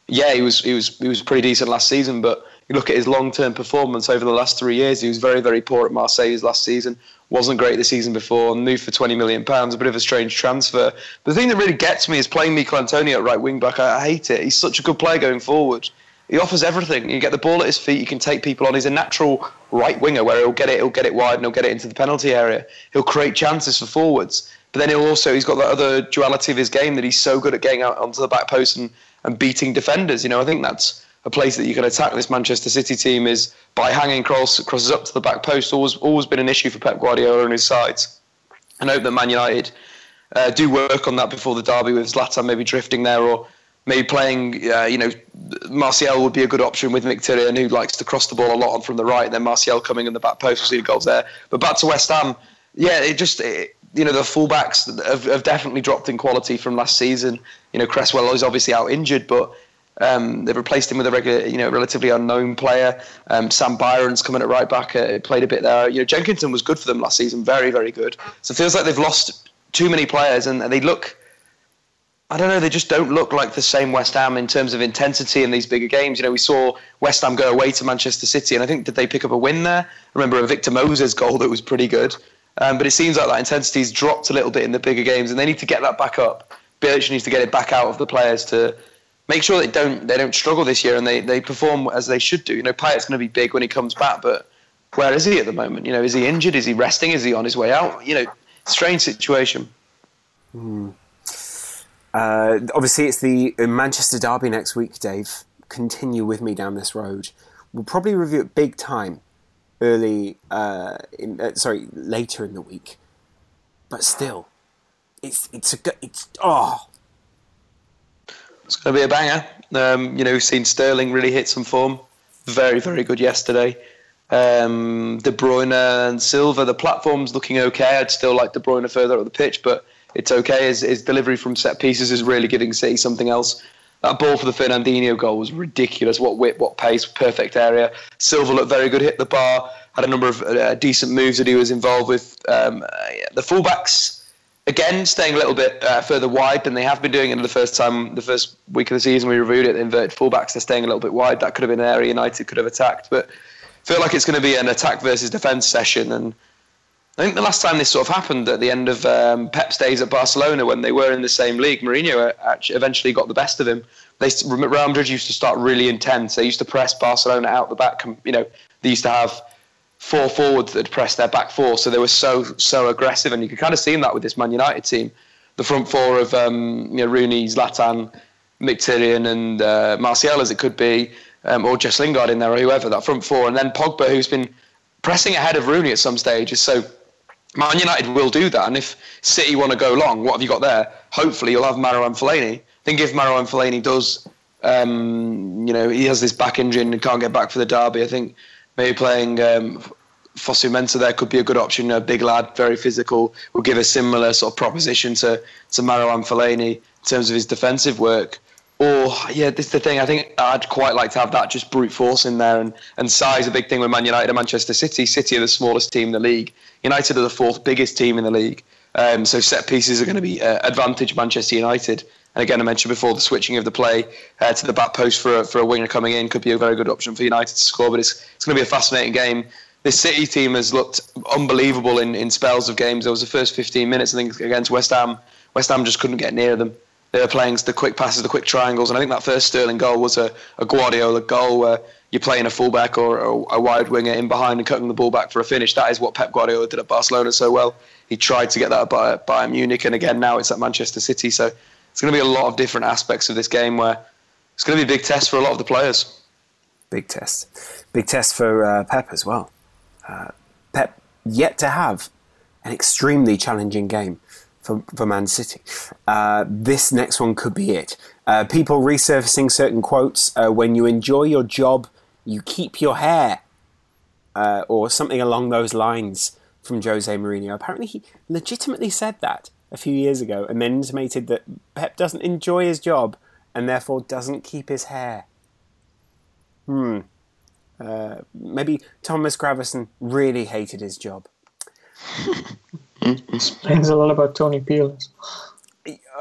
yeah, he was he was he was pretty decent last season, but you look at his long term performance over the last three years. He was very very poor at Marseille last season. Wasn't great the season before. Moved for 20 million pounds. A bit of a strange transfer. The thing that really gets me is playing Michail Antonio at right wing back. I, I hate it. He's such a good player going forward. He offers everything. You get the ball at his feet. You can take people on. He's a natural right winger where he'll get it. He'll get it wide and he'll get it into the penalty area. He'll create chances for forwards. But then he'll also he's got that other duality of his game that he's so good at getting out onto the back post and, and beating defenders. You know, I think that's a place that you can attack this Manchester City team is by hanging cross crosses up to the back post. Always always been an issue for Pep Guardiola and his sides. I hope that Man United uh, do work on that before the derby with Zlatan maybe drifting there or maybe playing, uh, you know, Martial would be a good option with Mkhitaryan, who likes to cross the ball a lot on from the right, and then Martial coming in the back post, we'll see the goals there. But back to West Ham, yeah, it just, it, you know, the fullbacks have, have definitely dropped in quality from last season. You know, Cresswell is obviously out injured, but um, they've replaced him with a regular, you know, relatively unknown player. Um, Sam Byram's coming at right back, uh, played a bit there. You know, Jenkinson was good for them last season, very, very good. So it feels like they've lost too many players, and, they look. I don't know. They just don't look like the same West Ham in terms of intensity in these bigger games. You know, we saw West Ham go away to Manchester City, and I think did they pick up a win there? I remember a Victor Moses goal that was pretty good, um, but it seems like that intensity's dropped a little bit in the bigger games, and they need to get that back up. Bilic needs to get it back out of the players to make sure they don't they don't struggle this year and they, they perform as they should do. You know, Payet's going to be big when he comes back, but where is he at the moment? You know, is he injured? Is he resting? Is he on his way out? You know, strange situation. Mm. Uh, obviously, it's the Manchester Derby next week, Dave. Continue with me down this road. We'll probably review it big time early, uh, in, uh, sorry, later in the week. But still, it's it's a it's oh. It's going to be a banger. Um, you know, we've seen Sterling really hit some form. Very, very good yesterday. Um, De Bruyne and Silva, the platform's looking okay. I'd still like De Bruyne further up the pitch, but it's okay. His, his delivery from set pieces is really giving City something else. That ball for the Fernandinho goal was ridiculous. What whip, what pace, perfect area. Silva looked very good, hit the bar, had a number of uh, decent moves that he was involved with. Um, uh, the fullbacks, again, staying a little bit uh, further wide than they have been doing in the first time, the first week of the season we reviewed it. The inverted fullbacks, they're staying a little bit wide. That could have been an area United could have attacked, but I feel like it's going to be an attack versus defence session and I think the last time this sort of happened at the end of um, Pep's days at Barcelona when they were in the same league, Mourinho actually eventually got the best of him. They Real Madrid used to start really intense. They used to press Barcelona out the back. You know, they used to have four forwards that pressed their back four, so they were so so aggressive, and you could kind of see that with this Man United team. The front four of um, you know Rooney, Zlatan, Mkhitaryan, and uh, Martial, as it could be, um, or Jess Lingard in there, or whoever that front four, and then Pogba, who's been pressing ahead of Rooney at some stages. So Man United will do that, and if City want to go long, what have you got there? Hopefully, you'll have Marouane Fellaini. I think if Marouane Fellaini does, um, you know, he has this back injury and can't get back for the derby. I think maybe playing um, Fosu Mensah there could be a good option. A big lad, very physical, will give a similar sort of proposition to to Marouane Fellaini in terms of his defensive work. Or yeah, this is the thing. I think I'd quite like to have that just brute force in there, and and size a big thing with Man United and Manchester City. City are the smallest team in the league. United are the fourth biggest team in the league. Um, so set pieces are going to be uh, advantage Manchester United. And again, I mentioned before the switching of the play uh, to the back post for a, for a winger coming in could be a very good option for United to score. But it's it's going to be a fascinating game. This City team has looked unbelievable in, in spells of games. There was the first 15 minutes, I think, against West Ham. West Ham just couldn't get near them they were playing the quick passes, the quick triangles, and I think that first Sterling goal was a, a Guardiola goal where you're playing a fullback or a, a, wide winger in behind and cutting the ball back for a finish. That is what Pep Guardiola did at Barcelona so well. He tried to get that by Bayern Munich, and again now it's at Manchester City. So it's going to be a lot of different aspects of this game where it's going to be a big test for a lot of the players. Big test, big test for uh, Pep as well. Uh, Pep yet to have an extremely challenging game for, for Man City. Uh, this next one could be it. Uh, people resurfacing certain quotes uh, when you enjoy your job, you keep your hair, uh, or something along those lines from Jose Mourinho. Apparently, he legitimately said that a few years ago and then intimated that Pep doesn't enjoy his job and therefore doesn't keep his hair. Hmm. Uh, maybe Thomas Gravesen really hated his job. Explains a lot about Tony Pulis.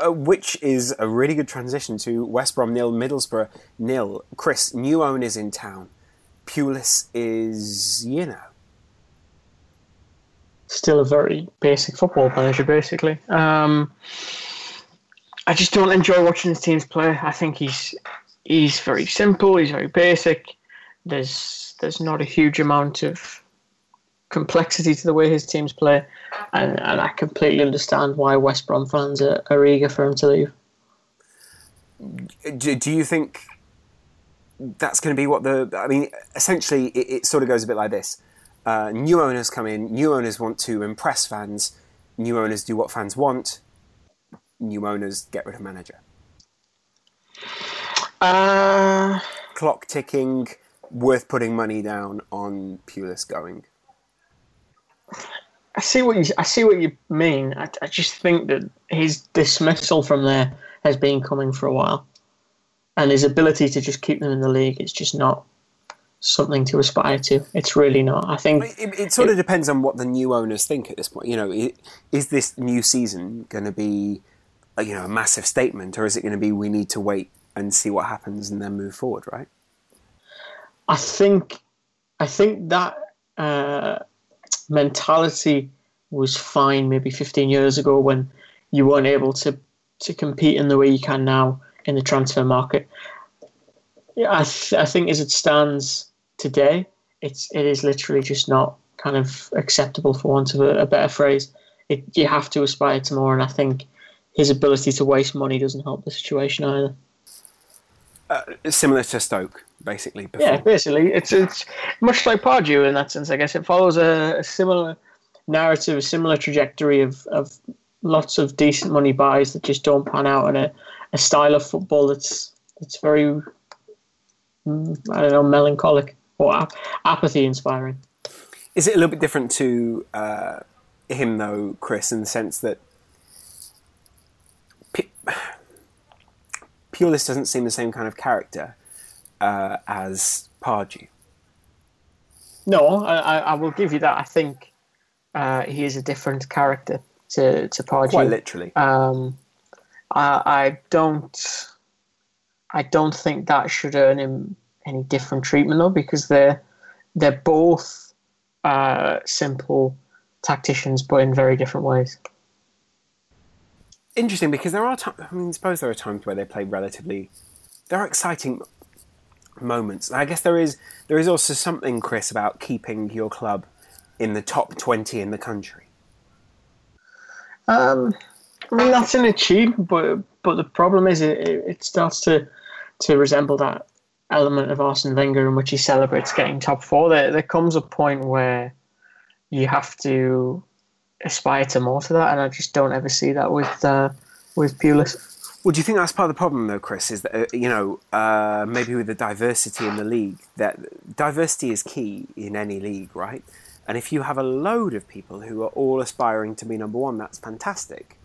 Uh, which is a really good transition to West Brom nil, Middlesbrough nil. Kris, new owners in town. Pulis is, you know. Still a very basic football manager, basically. Um, I just don't enjoy watching his teams play. I think he's he's very simple. He's very basic. There's there's not a huge amount of complexity to the way his teams play, and, and I completely understand why West Brom fans are, are eager for him to leave. Do, do you think that's going to be what the? I mean, essentially, it, it sort of goes a bit like this: uh, new owners come in, new owners want to impress fans, new owners do what fans want, new owners get rid of manager. Uh, Clock ticking, worth putting money down on Pulis going. I see what you I see what you mean. I, I just think that his dismissal from there has been coming for a while, and his ability to just keep them in the league is just not something to aspire to. It's really not. I think it, it sort of depends on what the new owners think at this point. You know, is this new season going to be, a, you know, a massive statement, or is it going to be we need to wait and see what happens and then move forward? Right. I think, I think that. Uh, mentality was fine maybe 15 years ago when you weren't able to, to compete in the way you can now in the transfer market. Yeah, I, th- I think as it stands today, it's it is literally just not kind of acceptable for want of a, a better phrase. It, you have to aspire to more, and I think his ability to waste money doesn't help the situation either. Uh, similar to Stoke, basically. Before. Yeah, basically, it's it's much like Pardew in that sense. I guess it follows a, a similar narrative, a similar trajectory of, of lots of decent money buys that just don't pan out, and a, a style of football that's that's very mm, I don't know melancholic or ap- apathy inspiring. Is it a little bit different to uh, him though, Kris, in the sense that P- Pulis doesn't seem the same kind of character uh, as Pardew? No, I, I will give you that. I think uh, he is a different character to to Pardew. Quite literally. Um, I, I don't. I don't think that should earn him any different treatment though, because they're they're both uh, simple tacticians, but in very different ways. Interesting because there are times. I mean, suppose there are times where they play relatively. There are exciting moments. I guess there is. There is also something, Kris, about keeping your club in the top twenty in the country. Um, I mean that's an achievement, but but the problem is it, it starts to to resemble that element of Arsene Wenger in which he celebrates getting top four. There there comes a point where you have to aspire to more to that, and I just don't ever see that with uh, with Pulis. Well, do you think that's part of the problem, though, Kris? Is that uh, you know uh, maybe with the diversity in the league, that diversity is key in any league, right? And if you have a load of people who are all aspiring to be number one, that's fantastic.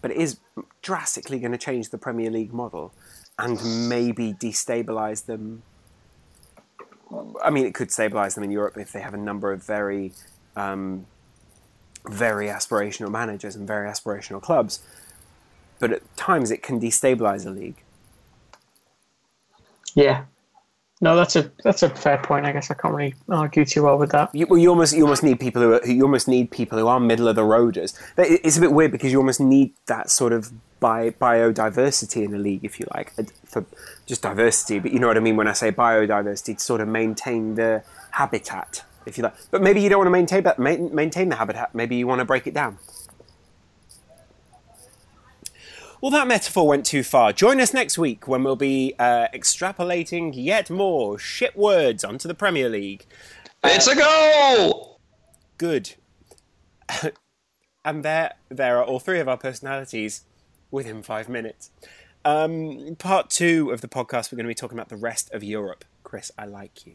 But it is drastically going to change the Premier League model and maybe destabilize them. I mean, it could stabilize them in Europe if they have a number of very, um, very aspirational managers and very aspirational clubs. But at times, it can destabilize a league. Yeah, no, that's a that's a fair point. I guess I can't really argue too well with that. You, well, you almost you almost need people who, are, you almost need people who are middle of the roaders. It's a bit weird because you almost need that sort of bi- biodiversity in the league, if you like, uh, for just diversity. But you know what I mean when I say biodiversity to sort of maintain the habitat, if you like. But maybe you don't want to maintain maintain the habitat. Maybe you want to break it down. Well, that metaphor went too far. Join us next week when we'll be uh, extrapolating yet more shit words onto the Premier League. It's a goal! Good. and there, there are all three of our personalities within five minutes. Um, part two of the podcast, we're going to be talking about the rest of Europe. Kris, I like you.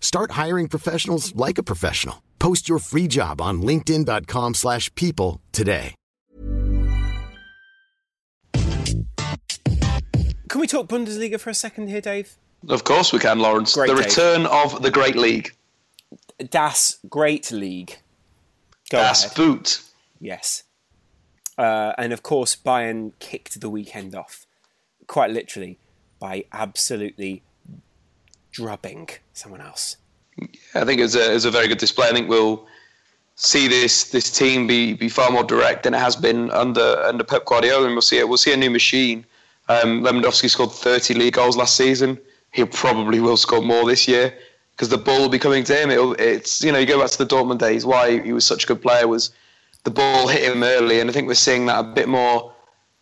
Start hiring professionals like a professional. Post your free job on linkedin.com/people slash people today. Can we talk Bundesliga for a second here, Dave? Of course we can, Laurence. Great, the Dave. return of the Great League. Das Great League. Go Das ahead. Boot. Yes. Uh, and of course, Bayern kicked the weekend off, quite literally, by absolutely drubbing someone else. I think it's a, it's a very good display. I think we'll see this this team be, be far more direct than it has been under under Pep Guardiola, and we'll see it. We'll see a new machine. Um, Lewandowski scored 30 league goals last season. He probably will score more this year because the ball will be coming to him. It'll, it's you know you go back to the Dortmund days. Why he was such a good player was the ball hit him early, and I think we're seeing that a bit more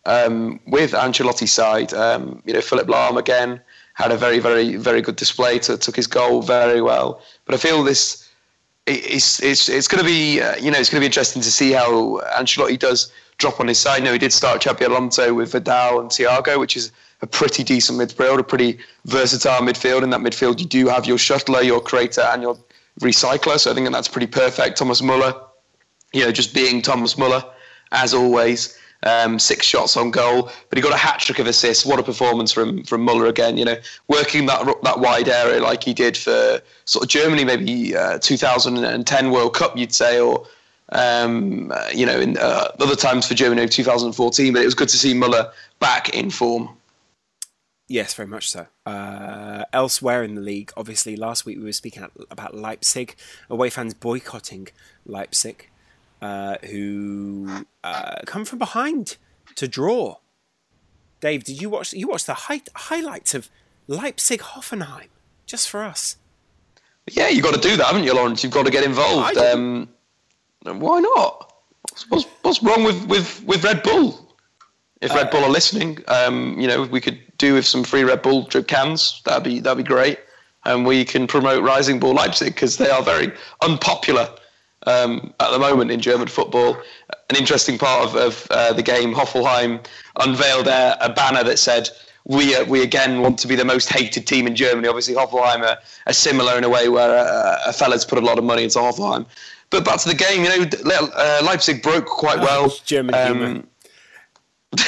um, with Ancelotti's side. Um, you know, Philipp Lahm again had a very, very, very good display. To, took his goal very well. But I feel this it's it's it's going to be uh, you know it's going to be interesting to see how Ancelotti does drop on his side. No, he did start Xabi Alonso with Vidal and Thiago, which is a pretty decent midfield, a pretty versatile midfield. In that midfield, you do have your shuttler, your creator, and your recycler. So I think that's pretty perfect. Thomas Muller, you know, just being Thomas Muller as always. Um, six shots on goal, but he got a hat trick of assists. What a performance from from Muller again. You know, working that that wide area like he did for sort of Germany, maybe uh, 2010 World Cup, you'd say, or um, you know, in uh, other times for Germany, 2014. But it was good to see Muller back in form. Yes, very much so. Uh, elsewhere in the league, obviously, last week we were speaking about Leipzig, away fans boycotting Leipzig, uh, who uh, come from behind to draw. Dave, did you watch? You watched the hi- highlights of Leipzig Hoffenheim just for us. Yeah, you've got to do that, haven't you, Laurence? You've got to get involved. Um, why not? What's, what's wrong with, with, with Red Bull? If Red Bull are listening, um, you know, we could do with some free Red Bull cans. That'd be that'd be great, and we can promote Rising Bull Leipzig because they are very unpopular um, at the moment in German football. An interesting part of, of uh, the game, Hoffenheim unveiled a, a banner that said. We, uh, we again want to be the most hated team in Germany. Obviously, Hoffenheim are, are similar in a way where uh, a fella's put a lot of money into Hoffenheim. But back to the game, you know, uh, Leipzig broke quite well. Oh, German um, humour.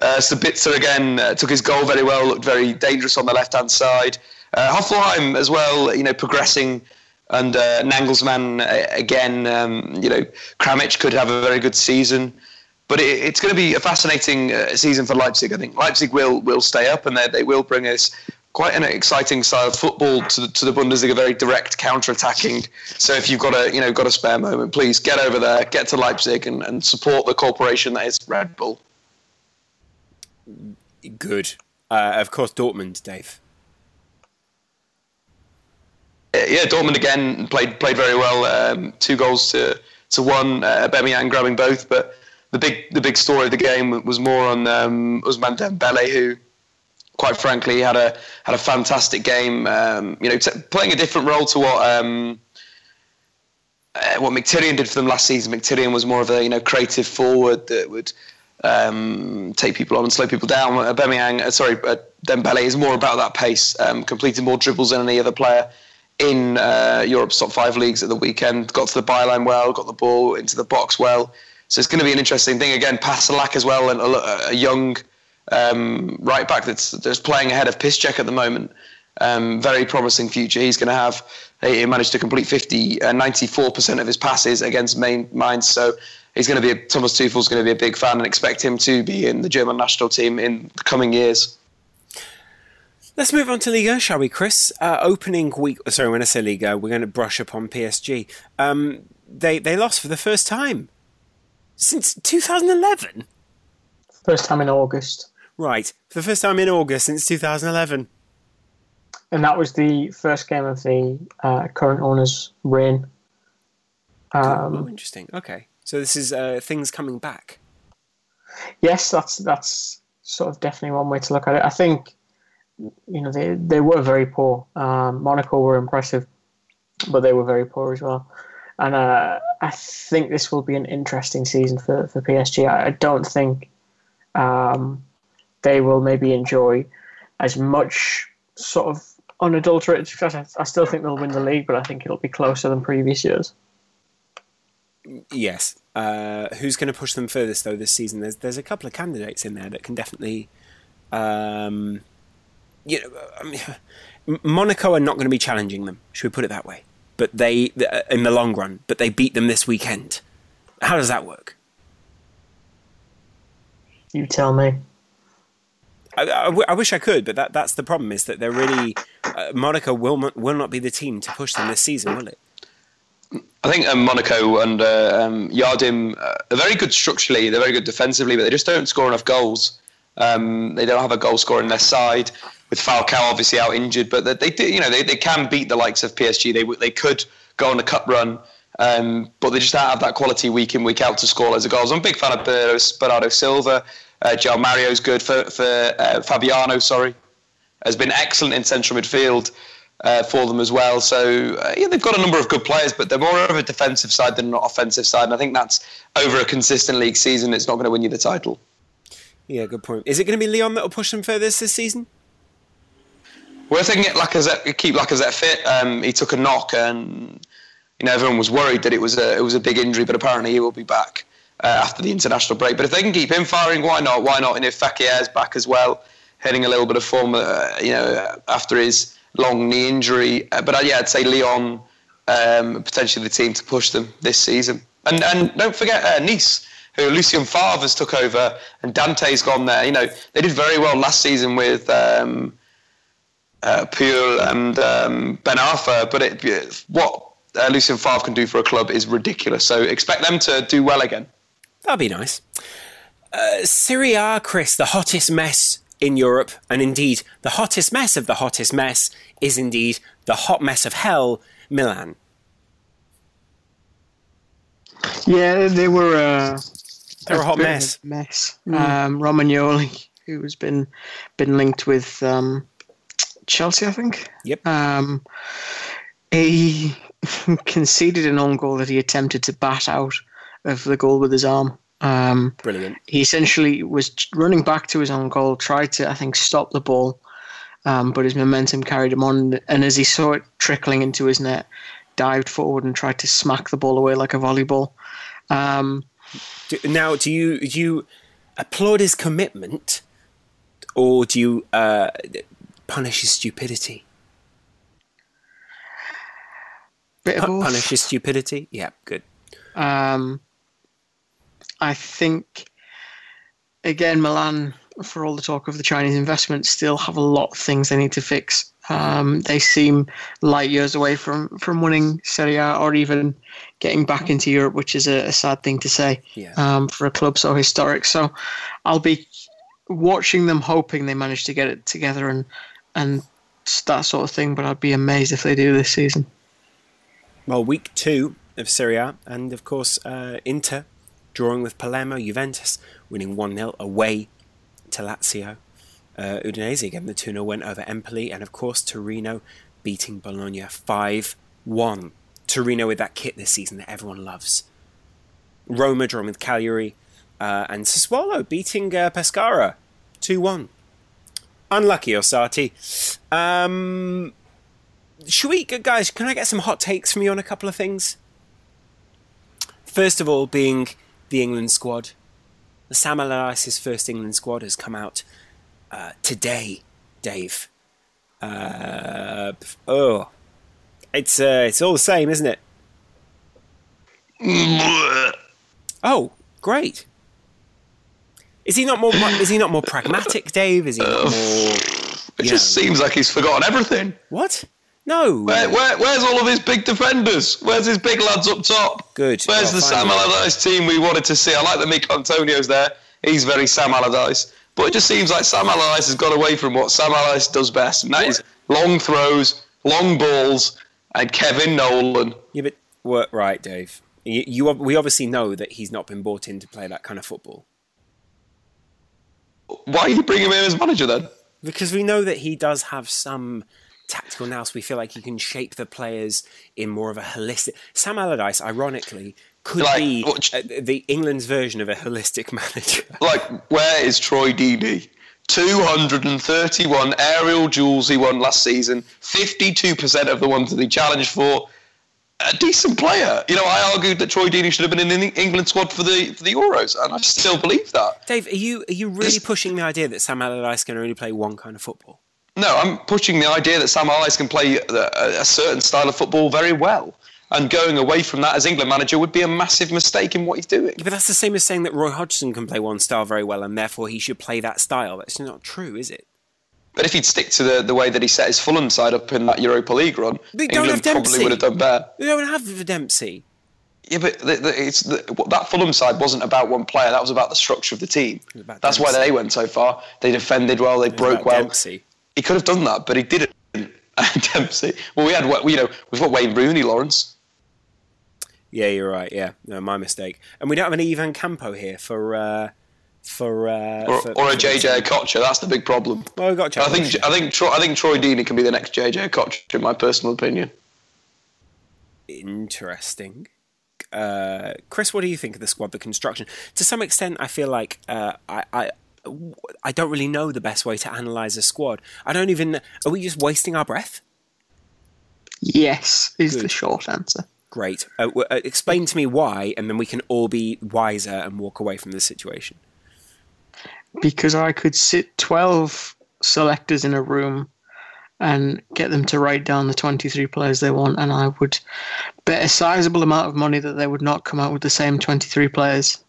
Uh, Sabitzer again uh, took his goal very well, looked very dangerous on the left hand side. Uh, Hoffenheim as well, you know, progressing. And uh, Nagelsmann uh, again, um, you know, Kramaric could have a very good season. But it, it's going to be a fascinating uh, season for Leipzig. I think Leipzig will will stay up and they will bring us quite an exciting style of football to the, to the Bundesliga, very direct counter-attacking. So if you've got a you know got a spare moment, please get over there, get to Leipzig, and, and support the corporation that is Red Bull. Good. Uh, of course, Dortmund, Dave. Yeah, Dortmund again played played very well. Um, two goals to to one. Uh, grabbing both, but the big the big story of the game was more on um, Ousmane Dembele, who, quite frankly, had a had a fantastic game. Um, you know, t- playing a different role to what. Um, uh, what Mkhitaryan did for them last season. Mkhitaryan was more of a you know creative forward that would um, take people on and slow people down. Aubameyang, uh, sorry, uh, Dembele is more about that pace, um, completing more dribbles than any other player in uh, Europe's top five leagues at the weekend. Got to the byline well, got the ball into the box well. So it's going to be an interesting thing. Again, Passlack as well, and a, a young um, right back that's, that's playing ahead of Piszczek at the moment. Um, very promising future. He's going to have. He managed to complete 50, uh, 94% of his passes against main Mainz. So he's going to be a, Thomas Tuchel's going to be a big fan and expect him to be in the German national team in the coming years. Let's move on to Liga, shall we, Kris? Uh, opening week. Sorry, when I say Liga, we're going to brush up on PSG. Um, they they lost for the first time since 2011. First time in August. Right, for the first time in August since 2011. And that was the first game of the uh, current owner's reign. Um, oh, interesting. Okay. So this is uh, things coming back. Yes, that's that's sort of definitely one way to look at it. I think you know they they were very poor. Um, Monaco were impressive, but they were very poor as well. And uh, I think this will be an interesting season for, for PSG. I, I don't think um, they will maybe enjoy as much sort of unadulterated success. I, I still think they'll win the league, but I think it'll be closer than previous years. Yes. Uh, who's going to push them furthest though this season? There's there's a couple of candidates in there that can definitely, um, you know, I mean, Monaco are not going to be challenging them. Should we put it that way? But they, uh, in the long run, but they beat them this weekend. How does that work? You tell me. I, I, w- I wish I could, but that, that's the problem. Is that they're really uh, Monaco will will not be the team to push them this season, will it? I think um, Monaco and uh, um, Jardim uh, are very good structurally. They're very good defensively, but they just don't score enough goals. Um, they don't have a goal scorer in their side. With Falcao obviously out injured, but they, do, you know, they, they can beat the likes of PSG. They they could go on a cup run, um, but they just don't have that quality week in week out to score loads of goals. I'm a big fan of Bernardo, Silva. Uh, João Mario's good for for uh, Fabinho. Sorry, has been excellent in central midfield. uh, for them as well. So uh, yeah, they've got a number of good players, but they're more of a defensive side than an offensive side. And I think that's over a consistent league season. It's not going to win you the title. Yeah, good point. Is it going to be Lyon that will push them further this season? If they can get Lacazette, keep Lacazette fit, um, he took a knock, and you know everyone was worried that it was a it was a big injury, but apparently he will be back uh, after the international break. But if they can keep him firing, why not? Why not? And if Fekir's back as well, hitting a little bit of form, uh, you know, after his long knee injury. Uh, but uh, yeah, I'd say Lyon um, potentially the team to push them this season. And and don't forget uh, Nice, who Lucien Favre has took over, and Dante's gone there. You know, they did very well last season with. Um, uh, Puel and um, Ben Arfa, but it, what uh, Lucien Favre can do for a club is ridiculous. So expect them to do well again. That'd be nice. Uh, Serie A, Kris, the hottest mess in Europe, and indeed the hottest mess of the hottest mess is indeed the hot mess of hell, Milan. Yeah, they were. Uh, They're a hot mess. Mess. Mm. Um, Romagnoli, who has been been linked with um, Chelsea, I think. Yep. Um, he conceded an own goal that he attempted to bat out of the goal with his arm. Um, Brilliant. He essentially was running back to his own goal, tried to, I think, stop the ball, um, but his momentum carried him on. And as he saw it trickling into his net, dived forward and tried to smack the ball away like a volleyball. Um, do, now, do you do you applaud his commitment, or do you uh, punish his stupidity? Bit of. Punish his stupidity? Yeah, good. Um, I think, again, Milan, for all the talk of the Chinese investment, still have a lot of things they need to fix. Um, they seem light years away from, from winning Serie A or even getting back into Europe, which is a, a sad thing to say Yeah. um, for a club so historic. So I'll be watching them, hoping they manage to get it together and and that sort of thing. But I'd be amazed if they do this season. Well, week two of Serie A, and of course, uh, Inter drawing with Palermo, Juventus winning 1 0 away to Lazio. Uh, Udinese again, the 2 0 win over Empoli, and of course, Torino beating Bologna 5 1. Torino with that kit this season that everyone loves. Roma drawing with Cagliari, uh, and Sassuolo beating uh, Pescara 2 1. Unlucky, Osati. Um, should we, guys, can I get some hot takes from you on a couple of things? First of all, being the England squad. The Sam Allardyce's first England squad has come out uh, today, Dave. Uh, oh, it's uh, it's all the same, isn't it? Oh, great. Is he not more? Is he not more pragmatic, Dave? Is he more? It just seems like he's forgotten everything. What? No. Where, where, where's all of his big defenders? Where's his big lads up top? Good. Where's the Sam. Allardyce team we wanted to see? I like that Mick Antonio's there. He's very Sam Allardyce. But it just seems like Sam Allardyce has got away from what Sam Allardyce does best, and that is long throws, long balls, and Kevin Nolan. Yeah, but right, Dave. You, you we obviously know that he's not been brought in to play that kind of football Why are you bringing him in as manager then? because we know that he does have some tactical nous. We feel like he can shape the players in more of a holistic. Sam Allardyce, ironically, could Like, be what- uh, the England's version of a holistic manager. Like, where is Troy Deeney? 231 aerial duels he won last season, 52% of the ones that he challenged for. A decent player. You know, I argued that Troy Deeney should have been in the England squad for the for the Euros, and I still believe that. Dave, are you are you really pushing the idea that Sam Allardyce can only play one kind of football? No, I'm pushing the idea that Sam Allardyce can play a, a certain style of football very well, and going away from that as England manager would be a massive mistake in what he's doing. Yeah, but that's the same as saying that Roy Hodgson can play one style very well, and therefore he should play that style. That's not true, is it? But if he'd stick to the, the way that he set his Fulham side up in that Europa League run, They don't England have probably would have done better. We don't have Dempsey. Yeah, but the, the, it's the, that Fulham side wasn't about one player. That was about the structure of the team. That's why they went so far. They defended well. They broke well. Dempsey. He could have done that, but he didn't. Dempsey. Well, we had you know we've got Wayne Rooney, Laurence. Yeah, you're right. Yeah, no, my mistake. And we don't have an Ivan Campo here for uh, for, uh, Or, for or a JJ Okocha. That's the big problem. Well, we've got I think I think Troy, I think Troy Deeney can be the next JJ Okocha, in my personal opinion. interesting. Uh, Kris, what do you think of the squad, the construction? To some extent, I feel like uh, I, I, I don't really know the best way to analyze a squad. I don't even. Are we just wasting our breath? Yes, is the short answer. Great. Uh, uh, explain to me why, and then we can all be wiser and walk away from the situation. Because I could sit 12 selectors in a room and get them to write down the 23 players they want, and I would bet a sizable amount of money that they would not come out with the same 23 players.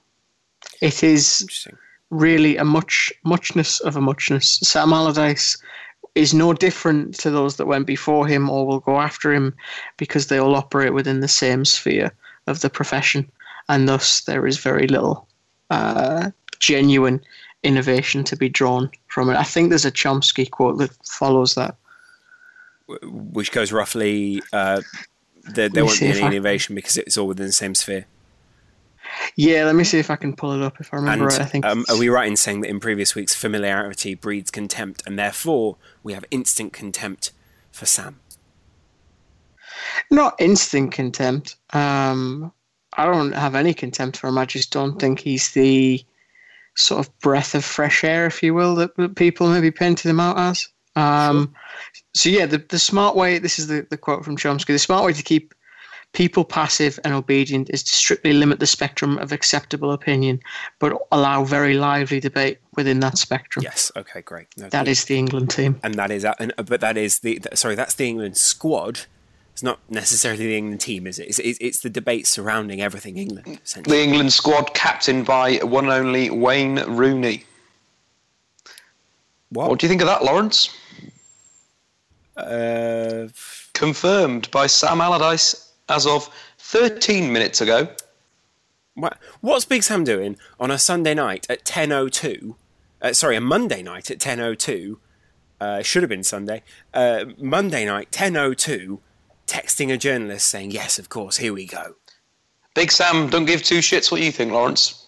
It is really a much muchness of a muchness. Sam Allardyce is no different to those that went before him or will go after him because they all operate within the same sphere of the profession, and thus there is very little uh, genuine innovation to be drawn from it. I think there's a Chomsky quote that follows that. Which goes roughly. Uh, there, there won't be any I- innovation because it's all within the same sphere. Yeah, let me see if I can pull it up. If I remember And right, I think um, are we right in saying that in previous weeks, familiarity breeds contempt, and therefore we have instant contempt for Sam? not instant contempt. Um, I don't have any contempt for him. I just don't think he's the sort of breath of fresh air, if you will, that, that people maybe painted them out as. Um, So yeah, the the smart way. This is the, the quote from Chomsky. The smart way to keep people passive and obedient is to strictly limit the spectrum of acceptable opinion, but allow very lively debate within that spectrum. Yes. Okay. Great. No, That is the England team. and that is, and, uh, but that is the th- sorry, that's the England squad. It's not necessarily the England team, is it? It's, it's, the debate surrounding everything England. The England squad captained by one and only Wayne Rooney. What? What do you think of that, Laurence? Uh, Confirmed by Sam Allardyce as of 13 minutes ago. what, what's Big Sam doing on a Sunday night at ten oh two? Uh, sorry, a Monday night at ten oh two. Uh, should have been Sunday. Uh, Monday night, ten oh two. Texting a journalist saying, "Yes, of course, here we go." Big Sam, don't give two shits what you think, Laurence.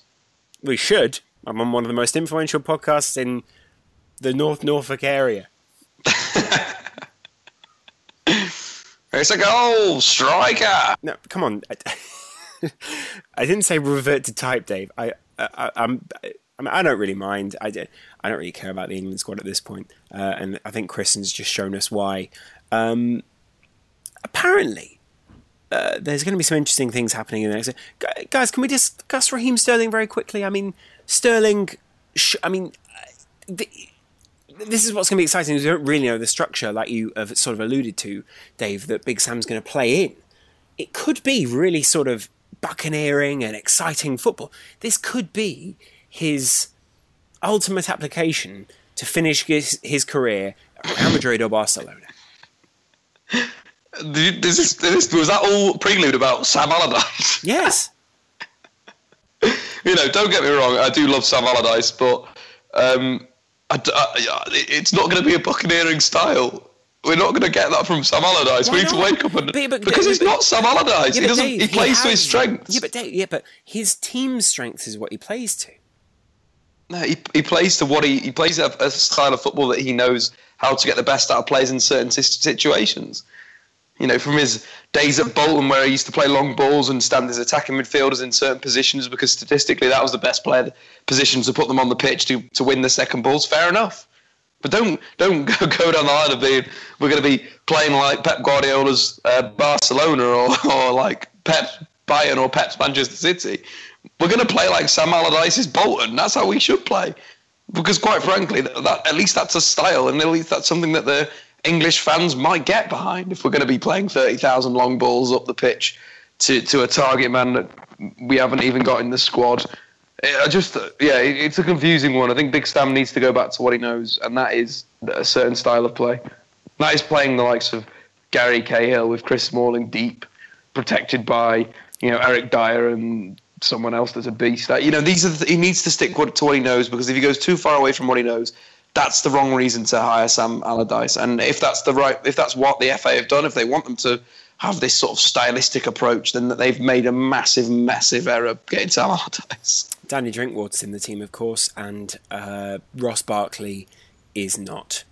We should. I'm on one of the most influential podcasts in the North Norfolk area. It's a goal, striker. No, come on. I, I didn't say revert to type, Dave. I, I, I'm, I, mean, I don't really mind. I, don't- I don't really care about the England squad at this point, uh, and I think Kristen's just shown us why. Um, apparently, uh, there's going to be some interesting things happening in the next. Guys, can we discuss Raheem Sterling very quickly? I mean, Sterling. Sh- I mean, uh, the, this is what's going to be exciting. We don't really know the structure, like you have sort of alluded to, Dave, that Big Sam's going to play in. It could be really sort of buccaneering and exciting football. This could be his ultimate application to finish his, his career at Real Madrid or Barcelona. This is, this, was that all prelude about Sam Allardyce? Yes. you know, don't get me wrong, I do love Sam Allardyce, but um, I I- it's not going to be a buccaneering style. We're not going to get that from Sam Allardyce. Why we need to wake up and But- but- because he's not Sam Allardyce. Yeah, he doesn't. Dave, he plays to his has- strengths. Yeah, but Dave, yeah, but his team's strength is what he plays to. No, he, he plays to what he he plays a, a style of football that he knows how to get the best out of players in certain situations. You know, from his days at Bolton, where he used to play long balls and stand as attacking midfielders in certain positions, because statistically that was the best player position to put them on the pitch to, to win the second balls. Fair enough, but don't don't go, down the line of being we're going to be playing like Pep Guardiola's uh, Barcelona or, or like Pep Bayern or Pep's Manchester City. We're going to play like Sam Allardyce's Bolton. That's how we should play. Because quite frankly, that, at least that's a style, and at least that's something that the English fans might get behind. If we're going to be playing thirty thousand long balls up the pitch to to a target man that we haven't even got in the squad, I just yeah, it's a confusing one. I think Big Sam needs to go back to what he knows, and that is a certain style of play. That is playing the likes of Gary Cahill with Chris Smalling deep, protected by you know Eric Dier and someone else that's a beast. You know these are the, he needs to stick to what he knows because if he goes too far away from what he knows, that's the wrong reason to hire Sam Allardyce. And if that's the right, if that's what the FA have done, if they want them to have this sort of stylistic approach, then that they've made a massive, massive error getting Sam Allardyce. Danny Drinkwater's in the team, of course, and uh, Ross Barkley is not.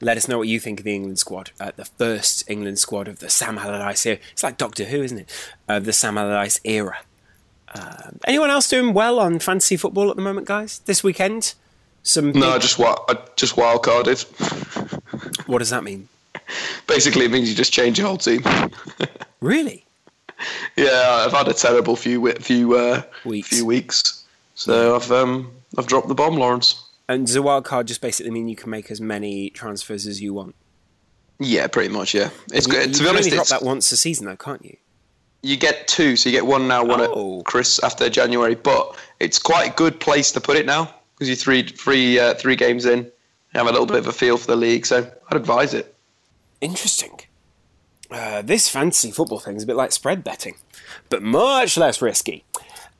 Let us know what you think of the England squad, uh, the first England squad of the Sam Allardyce era. It's like Doctor Who, isn't it? Of the Sam Allardyce era. Um, anyone else doing well on fantasy football at the moment, guys? This weekend? Some No, big- just what I just wild carded. What does that mean? Basically, it means you just change your whole team. Really? yeah, I've had a terrible few few uh, Weeks. few weeks, so I've um I've dropped the bomb, Laurence. And does a wild card just basically mean you can make as many transfers as you want? Yeah, pretty much. Yeah, it's You, good. you To be honest, only drop that once a season, though, can't you? you get two, so you get one now, one Oh. at Chris after January. But it's quite a good place to put it now because you're three three uh, three games in, have a little bit of a feel for the league. So I'd advise it. Interesting. Uh, this fantasy football thing is a bit like spread betting, but much less risky.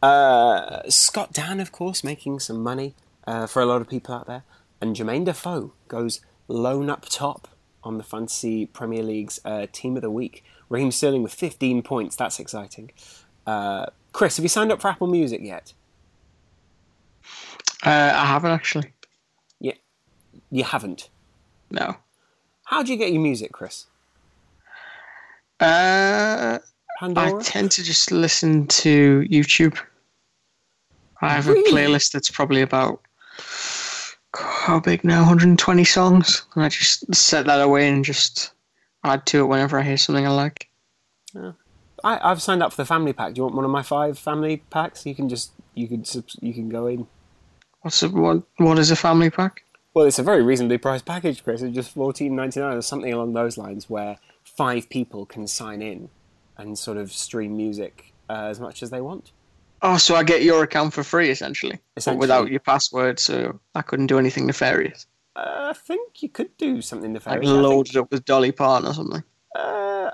Uh, Scott Dann, of course, making some money uh, for a lot of people out there, and Jermaine Defoe goes lone up top on the fantasy Premier League's uh, team of the week. Raheem Sterling with 15 points. That's exciting. Uh, Kris, have you signed up for Apple Music yet? Uh, I haven't actually. Yeah, you haven't. No. How do you get your music, Kris? Uh, I tend to just listen to YouTube. I have Really? a playlist that's probably about how big now? 120 songs, and I just set that away and just add to it whenever I hear something I like. I, I've signed up for the family pack. Do you want one of my five family packs? You can just you can you can go in. What's a, what? What is a family pack? Well, it's a very reasonably priced package, Kris. It's just fourteen ninety nine or something along those lines, where five people can sign in and sort of stream music uh, as much as they want. Oh, so I get your account for free essentially, Essentially. without your password, so I couldn't do anything nefarious. Uh, I think you could do something nefarious. Think- load it up with Dolly Parton or something. Uh,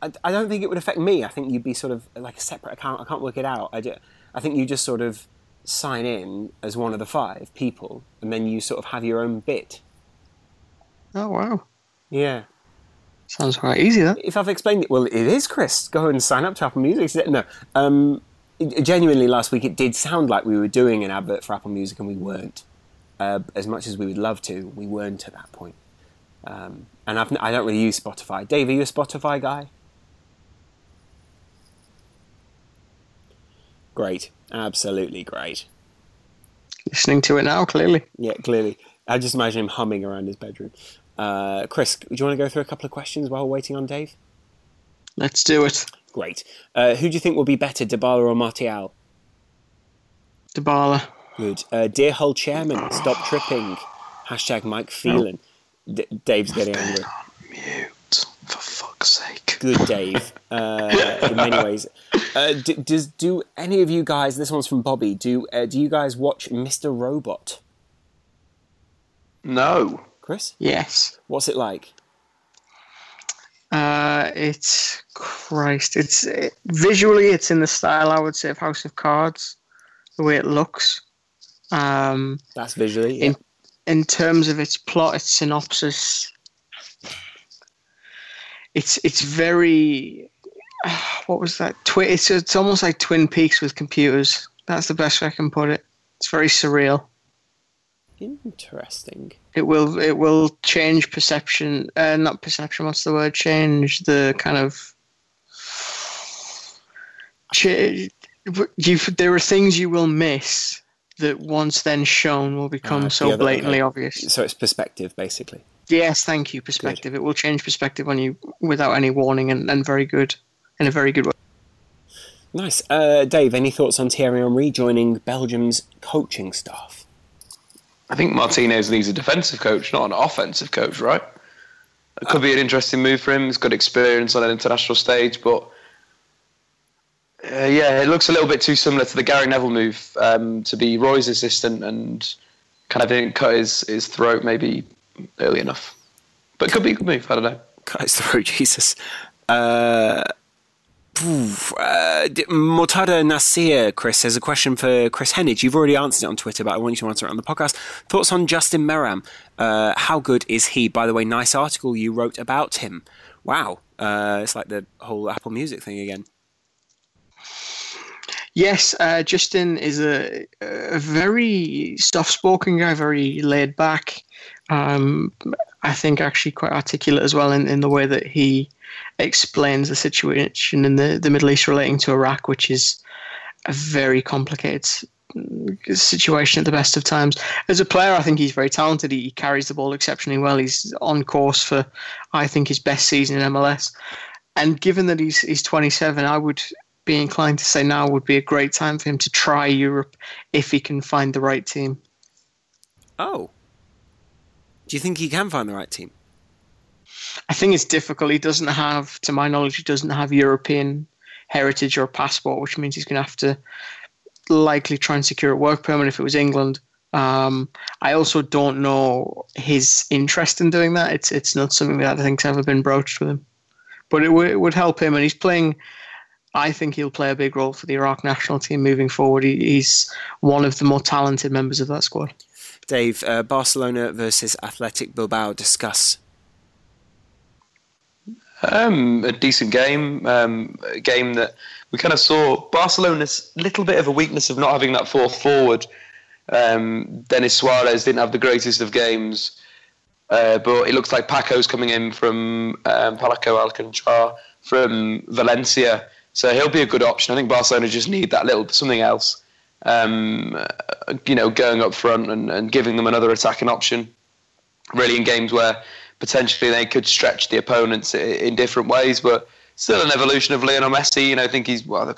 I, I don't think it would affect me. I think you'd be sort of like a separate account. I can't work it out. I, ju- I think you just sort of sign in as one of the five people, and then you sort of have your own bit. Oh wow, Yeah. sounds quite easy. That If I've explained it, well, it is, Kris. Go and sign up to Apple Music. No, um, it- genuinely, last week it did sound like we were doing an advert for Apple Music, and we weren't. Uh, as much as we would love to, we weren't at that point. Um, and I've, I don't really use Spotify. Dave, are you a Spotify guy? Great, absolutely great. listening to it now, clearly. Yeah, clearly. I just imagine him humming around his bedroom. Uh, Kris, do you want to go through a couple of questions while we're waiting on Dave? Let's do it. Great. Uh, who do you think will be better, Dybala or Martial? Dybala. Good. Uh, dear Hull Chairman, stop tripping. Hashtag Mike Phelan. D- Dave's getting angry. Mute for fuck's sake. Good, Dave. Uh, in many ways. Uh, d- does do any of you guys? This one's from Bobby. Do uh, do you guys watch Mr. Robot? No. Kris, Yes. what's it like? Uh, it's Christ. It's it, visually, it's in the style I would say of House of Cards, the way it looks. Um, That's visually. Yeah. in in terms of its plot, its synopsis, it's it's very. What was that? Twi- it's it's almost like Twin Peaks with computers. That's the best way I can put it. It's very surreal. Interesting. It will it will change perception. Uh, not perception. What's the word? Change the kind of. Ch- you there are things you will miss that once then shown will become Ah, so yeah, blatantly okay. obvious. So it's perspective, basically. Yes, thank you. Perspective. It will change perspective on you without any warning, and, and very good, in a very good way. Nice. Uh, Dave, any thoughts on Thierry Henry joining Belgium's coaching staff? I think Martinez needs a defensive coach, not an offensive coach, right? It could be an interesting move for him. He's got experience on an international stage, but uh, yeah, it looks a little bit too similar to the Gary Neville move um, to be Roy's assistant and kind of didn't cut his, his throat maybe early enough. But it could be a good move. I don't know. Guys, throw Jesus. Uh, poof, uh, Mortada Nasir, Kris, has a question for Kris Heneage. You've already answered it on Twitter, but I want you to answer it on the podcast. Thoughts on Justin Meram? Uh, how good is he? By the way, nice article you wrote about him. Wow. Uh, it's like the whole Apple Music thing again. Yes, uh, Justin is a, a very soft-spoken guy, very laid back. Um, I think actually quite articulate as well in, in the way that he explains the situation in the, the Middle East relating to Iraq, which is a very complicated situation at the best of times. As a player, I think he's very talented. He, he carries the ball exceptionally well. He's on course for, I think, his best season in MLS. And given that he's he's 27, I would be inclined to say now would be a great time for him to try Europe if he can find the right team. Oh, do you think he can find the right team? I think it's difficult. He doesn't have, to my knowledge, he doesn't have European heritage or passport, which means he's going to have to likely try and secure a work permit if it was England. Um, I also don't know his interest in doing that. It's it's not something that I think's ever been broached with him, but it, w- it would help him. And he's playing. I think he'll play a big role for the Iraq national team moving forward. He, he's one of the more talented members of that squad. Dave, uh, Barcelona versus Athletic Bilbao. Discuss. Um, a decent game. Um, a game that we kind of saw Barcelona's little bit of a weakness of not having that fourth forward. Um, Denis Suarez didn't have the greatest of games, uh, but it looks like Paco's coming in from um, Paco Alcácer from Valencia, so he'll be a good option. I think Barcelona just need that little something else, um, you know, going up front and, and giving them another attacking option. Really, in games where potentially they could stretch the opponents in different ways, but still an evolution of Lionel Messi. You know, I think he's well,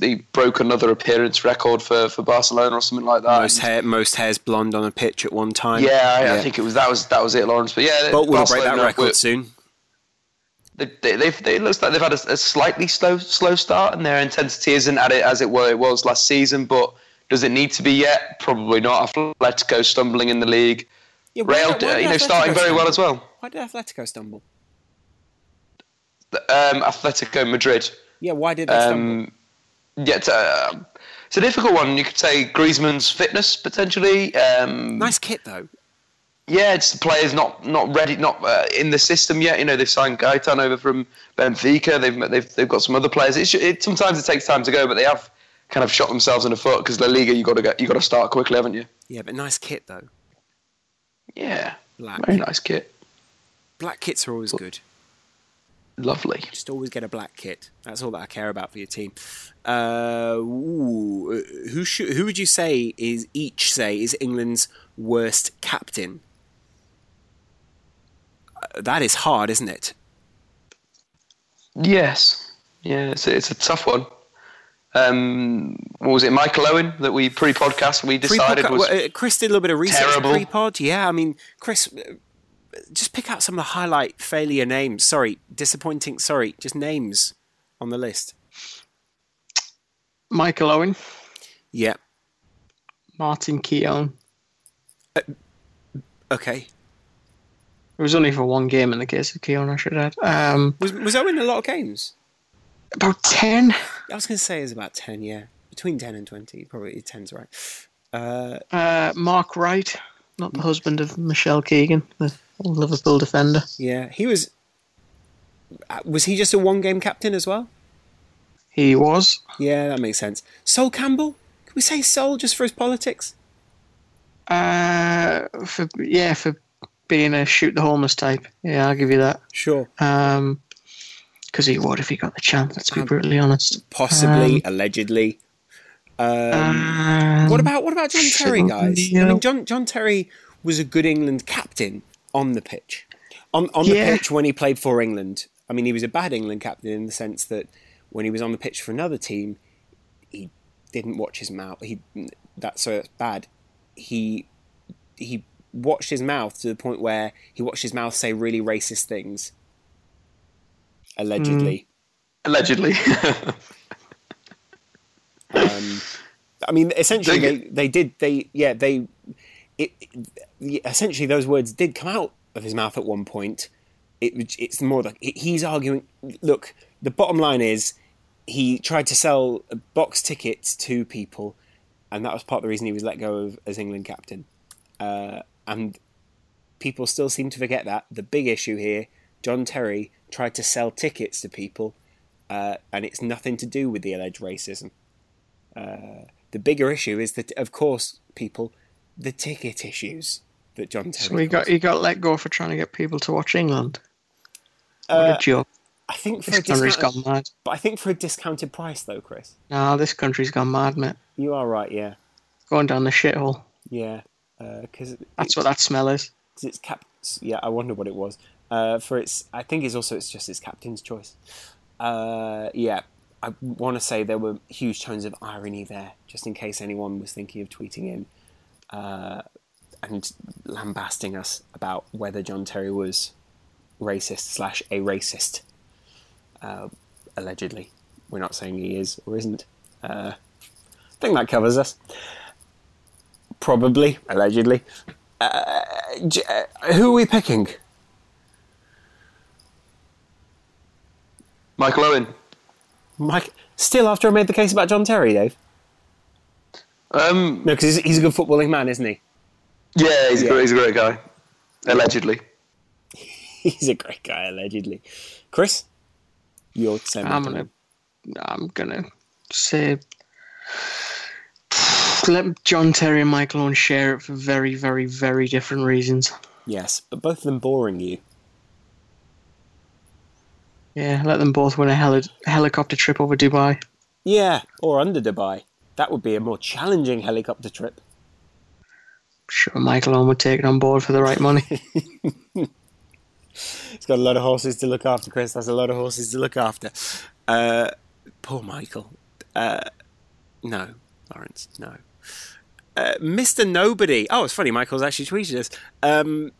he broke another appearance record for, for Barcelona or something like that. Most hair, most hairs blonde on a pitch at one time. Yeah, I, yeah. I think it was that was that was it, Laurence. But yeah, but we'll break that record soon. They, they, they've, they, it looks like they've had a, a, slightly slow slow start, and their intensity isn't at it as it were it was last season. But does it need to be yet? Probably not. Atletico stumbling in the league. Yeah, Real, you know, starting very well as well. Why did Atletico stumble? um, Atletico Madrid. Yeah, why did they um, Yeah, it's, uh, it's, a difficult one. You could say Griezmann's fitness potentially. Um, nice kit though. Yeah, it's the players not not ready, not uh, in the system yet. You know, they've signed Gaitan over from Benfica. They've they've they've got some other players. It, it sometimes it takes time to go, but they have kind of shot themselves in the foot because La Liga you got to get you got to start quickly, haven't you? Yeah, but nice kit though. Yeah, Black. very nice kit. Black kits are always good lovely. Just always get a black kit. That's all that I care about for your team. Uh, ooh, who should, who would you say is each say is England's worst captain? Uh, that is hard, isn't it? Yes. Yeah, it's a, it's a tough one. Um, what was it, Michael Owen, that we pre-podcast we decided pre-podca- was uh, Kris did a little bit of research pre-pod. Yeah, I mean, Kris, just pick out some of the highlight failure names. Sorry, disappointing. Sorry, just names on the list. Michael Owen. Yeah. Martin Keown. Uh, okay. It was only for one game in the case of Keown, I should add. Um, was, was Owen a lot of games? About 10. I was going to say it was about 10, yeah. Between 10 and 20. Probably 10's right. Uh, uh, Mark Wright, not the husband of Michelle Keegan, the Liverpool defender. Yeah, he was. Uh, was he just a one-game captain as well? He was. Yeah, that makes sense. Sol Campbell. Can we say Sol just for his politics? Uh, for yeah, for being a shoot the homeless type. Yeah, I'll give you that. Sure. Um, because he would if he got the chance. Let's be um, brutally honest. Possibly, um, allegedly. Um, um, what about what about John Terry, guys? I mean, John John Terry was a good England captain, on the pitch. On on yeah. the pitch when he played for England, I mean, he was a bad England captain in the sense that when he was on the pitch for another team, he didn't watch his mouth. He that's so that's bad. He he watched his mouth to the point where he watched his mouth say really racist things. Allegedly. Mm. Allegedly. um, I mean, essentially, they, they did. They yeah they it, it, essentially those words did come out of his mouth at one point. It, it's more like he's arguing. Look, the bottom line is he tried to sell box tickets to people, and that was part of the reason he was let go of as England captain. Uh, and people still seem to forget that the big issue here, John Terry tried to sell tickets to people, uh, and it's nothing to do with the alleged racism. Uh, the bigger issue is that, of course, people, the ticket issues that John Terry. So he got he got let go for trying to get people to watch England. What Uh, a joke! I think for This a country's discounted, gone mad. but I think for a discounted price though, Kris. No, this country's gone mad, mate. You are right. Yeah, Going down the shithole. yeah. Because That's what that smell is. it's cap. Yeah, I wonder what it was. Uh, for its, I think it's also it's just its captain's choice. Uh, yeah, I want to say there were huge tones of irony there, just in case anyone was thinking of tweeting in uh, and lambasting us about whether John Terry was racist slash a racist. Uh, allegedly, we're not saying he is or isn't. Uh, I think that covers us. Probably, allegedly. Uh, uh, who are we picking? Michael Owen. Mike, still after I made the case about John Terry, Dave. Um, No, because he's, he's a good footballing man, isn't he? yeah, he's, Yeah. A great, he's a great guy. Allegedly. He's a great guy, allegedly. Kris, you're saying I'm gonna, I'm gonna say, let John Terry and Michael Owen share it for very, very, very different reasons. yes, but both of them boring you. Yeah, let them both win a heli- helicopter trip over Dubai. Yeah, or under Dubai. That would be a more challenging helicopter trip. Sure, Michael Owen would take it on board for the right money. He's got a lot of horses to look after, Kris. That's a lot of horses to look after. Uh, poor Michael. Uh, no, Laurence, no. Uh, Mr. Nobody. Oh, it's funny. Michael's actually tweeted us. Um,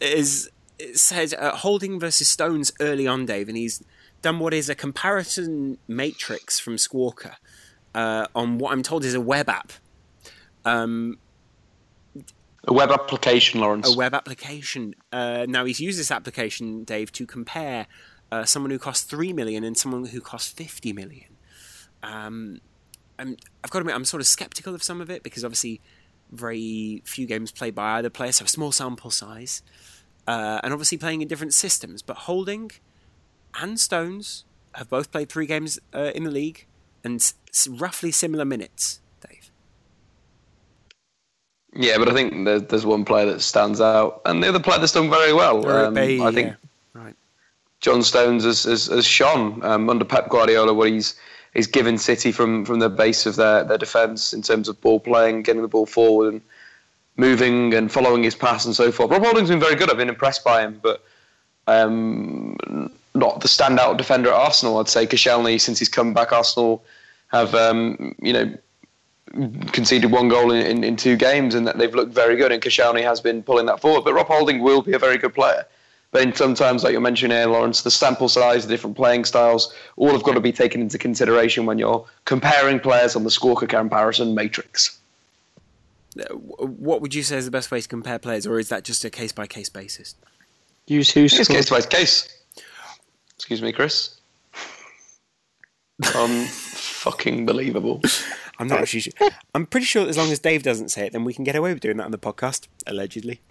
is said uh, Holding versus Stones early on, Dave, and he's done what is a comparison matrix from Squawka uh, on what I'm told is a web app. Um, A web application, Laurence. a web application. Uh, now he's used this application, Dave, to compare uh, someone who costs three million and someone who costs fifty million. Um, I'm, I've got to admit, I'm sort of skeptical of some of it because obviously very few games played by either player, so a small sample size, uh, and obviously playing in different systems. But Holding and Stones have both played three games uh, in the league and s- roughly similar minutes, Dave. Yeah, but I think there, there's one player that stands out, and the other player that's done very well. Um, Bay, I think yeah, right. John Stones has, has, has shone um, under Pep Guardiola, what he's he's given City from, from the base of their, their defence in terms of ball playing, getting the ball forward, and moving and following his pass and so forth. Rob Holding's been very good. I've been impressed by him, but um, not the standout defender at Arsenal. I'd say Koscielny, since he's come back, Arsenal have um, you know conceded one goal in, in, in two games, and that they've looked very good. And Koscielny has been pulling that forward. But Rob Holding will be a very good player. But in sometimes, like you're mentioning here, Laurence, the sample size, the different playing styles, all have got to be taken into consideration when you're comparing players on the Squawka comparison matrix. Uh, What would you say is the best way to compare players, or is that just a case by case basis? Use who's It's case by case. Excuse me, Kris. Unfucking believable. I'm not actually sure. I'm pretty sure as long as Dave doesn't say it, then we can get away with doing that on the podcast, allegedly.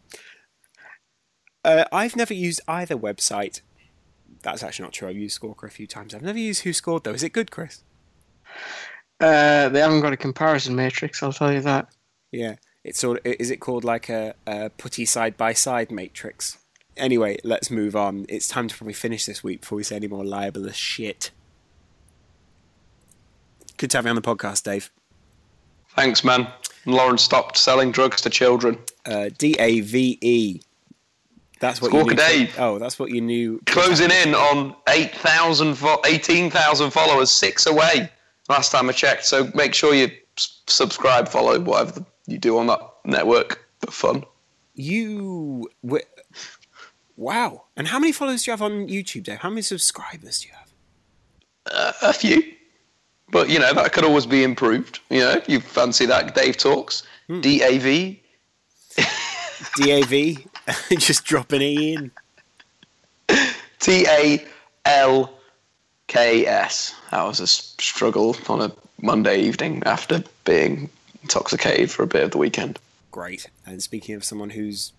Uh, I've never used either website. That's actually not true. I've used Squawka a few times. I've never used Who Scored, though. Is it good, Kris? Uh, they haven't got a comparison matrix, I'll tell you that. Yeah. It's sort of, is it called like a, a putty side by side matrix? Anyway, let's move on. It's time to probably finish this week before we say any more libelous shit. Good to have you on the podcast, Dave. Thanks, man. Lauren stopped selling drugs to children. Uh, D A V E. That's what Squawker you knew. Dave. Oh, that's what you knew. Closing in on 8,000, fo- 18,000 followers, six away last time I checked. So make sure you s- subscribe, follow, whatever the- you do on that network for fun. You. Wow. And how many followers do you have on YouTube, Dave? How many subscribers do you have? Uh, a few. But, you know, that could always be improved. You know, if you fancy that, Dave Talks, hmm. DAV. DAV. Just dropping it in. T A L K S. That was a struggle on a Monday evening after being intoxicated for a bit of the weekend. Great. And speaking of someone who's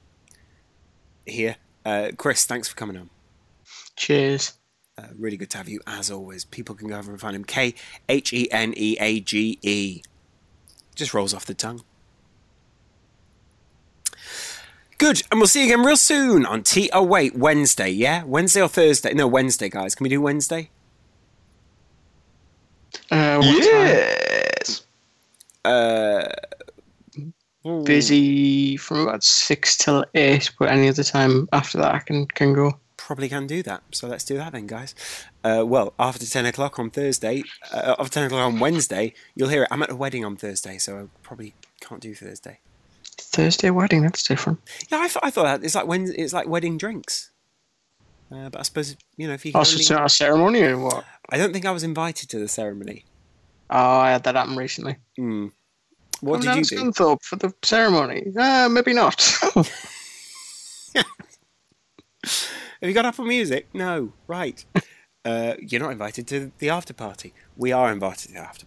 here, uh, Kris, thanks for coming on. Cheers. Uh, really good to have you as always. People can go over and find him. K H E N E A G E Just rolls off the tongue. Good, and we'll see you again real soon on T. Oh wait, Wednesday, yeah, Wednesday or Thursday? No, Wednesday, guys. Can we do Wednesday? Uh, what time? Yes. Uh, Busy from about six till eight, but any other time after that I can can go. probably can do that. So let's do that then, guys. Uh, well, after 10 o'clock on Thursday, uh, after 10 o'clock on Wednesday, you'll hear it. I'm at a wedding on Thursday, so I probably can't do Thursday. Thursday wedding, that's different. Yeah, I, th- I thought that it's like when it's like wedding drinks. Uh, but I suppose you know if you can Oh, so it's not a ceremony or what? I don't think I was invited to the ceremony. Oh, I had that happen recently. Hmm. What Come did you do? Scunthorpe for the ceremony? Uh, maybe not. Have you got Apple Music? No. Right. uh, you're not invited to the after party. We are invited to the after.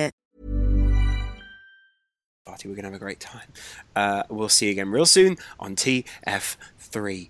Party. We're going to have a great time. Uh, we'll see you again real soon on TF3.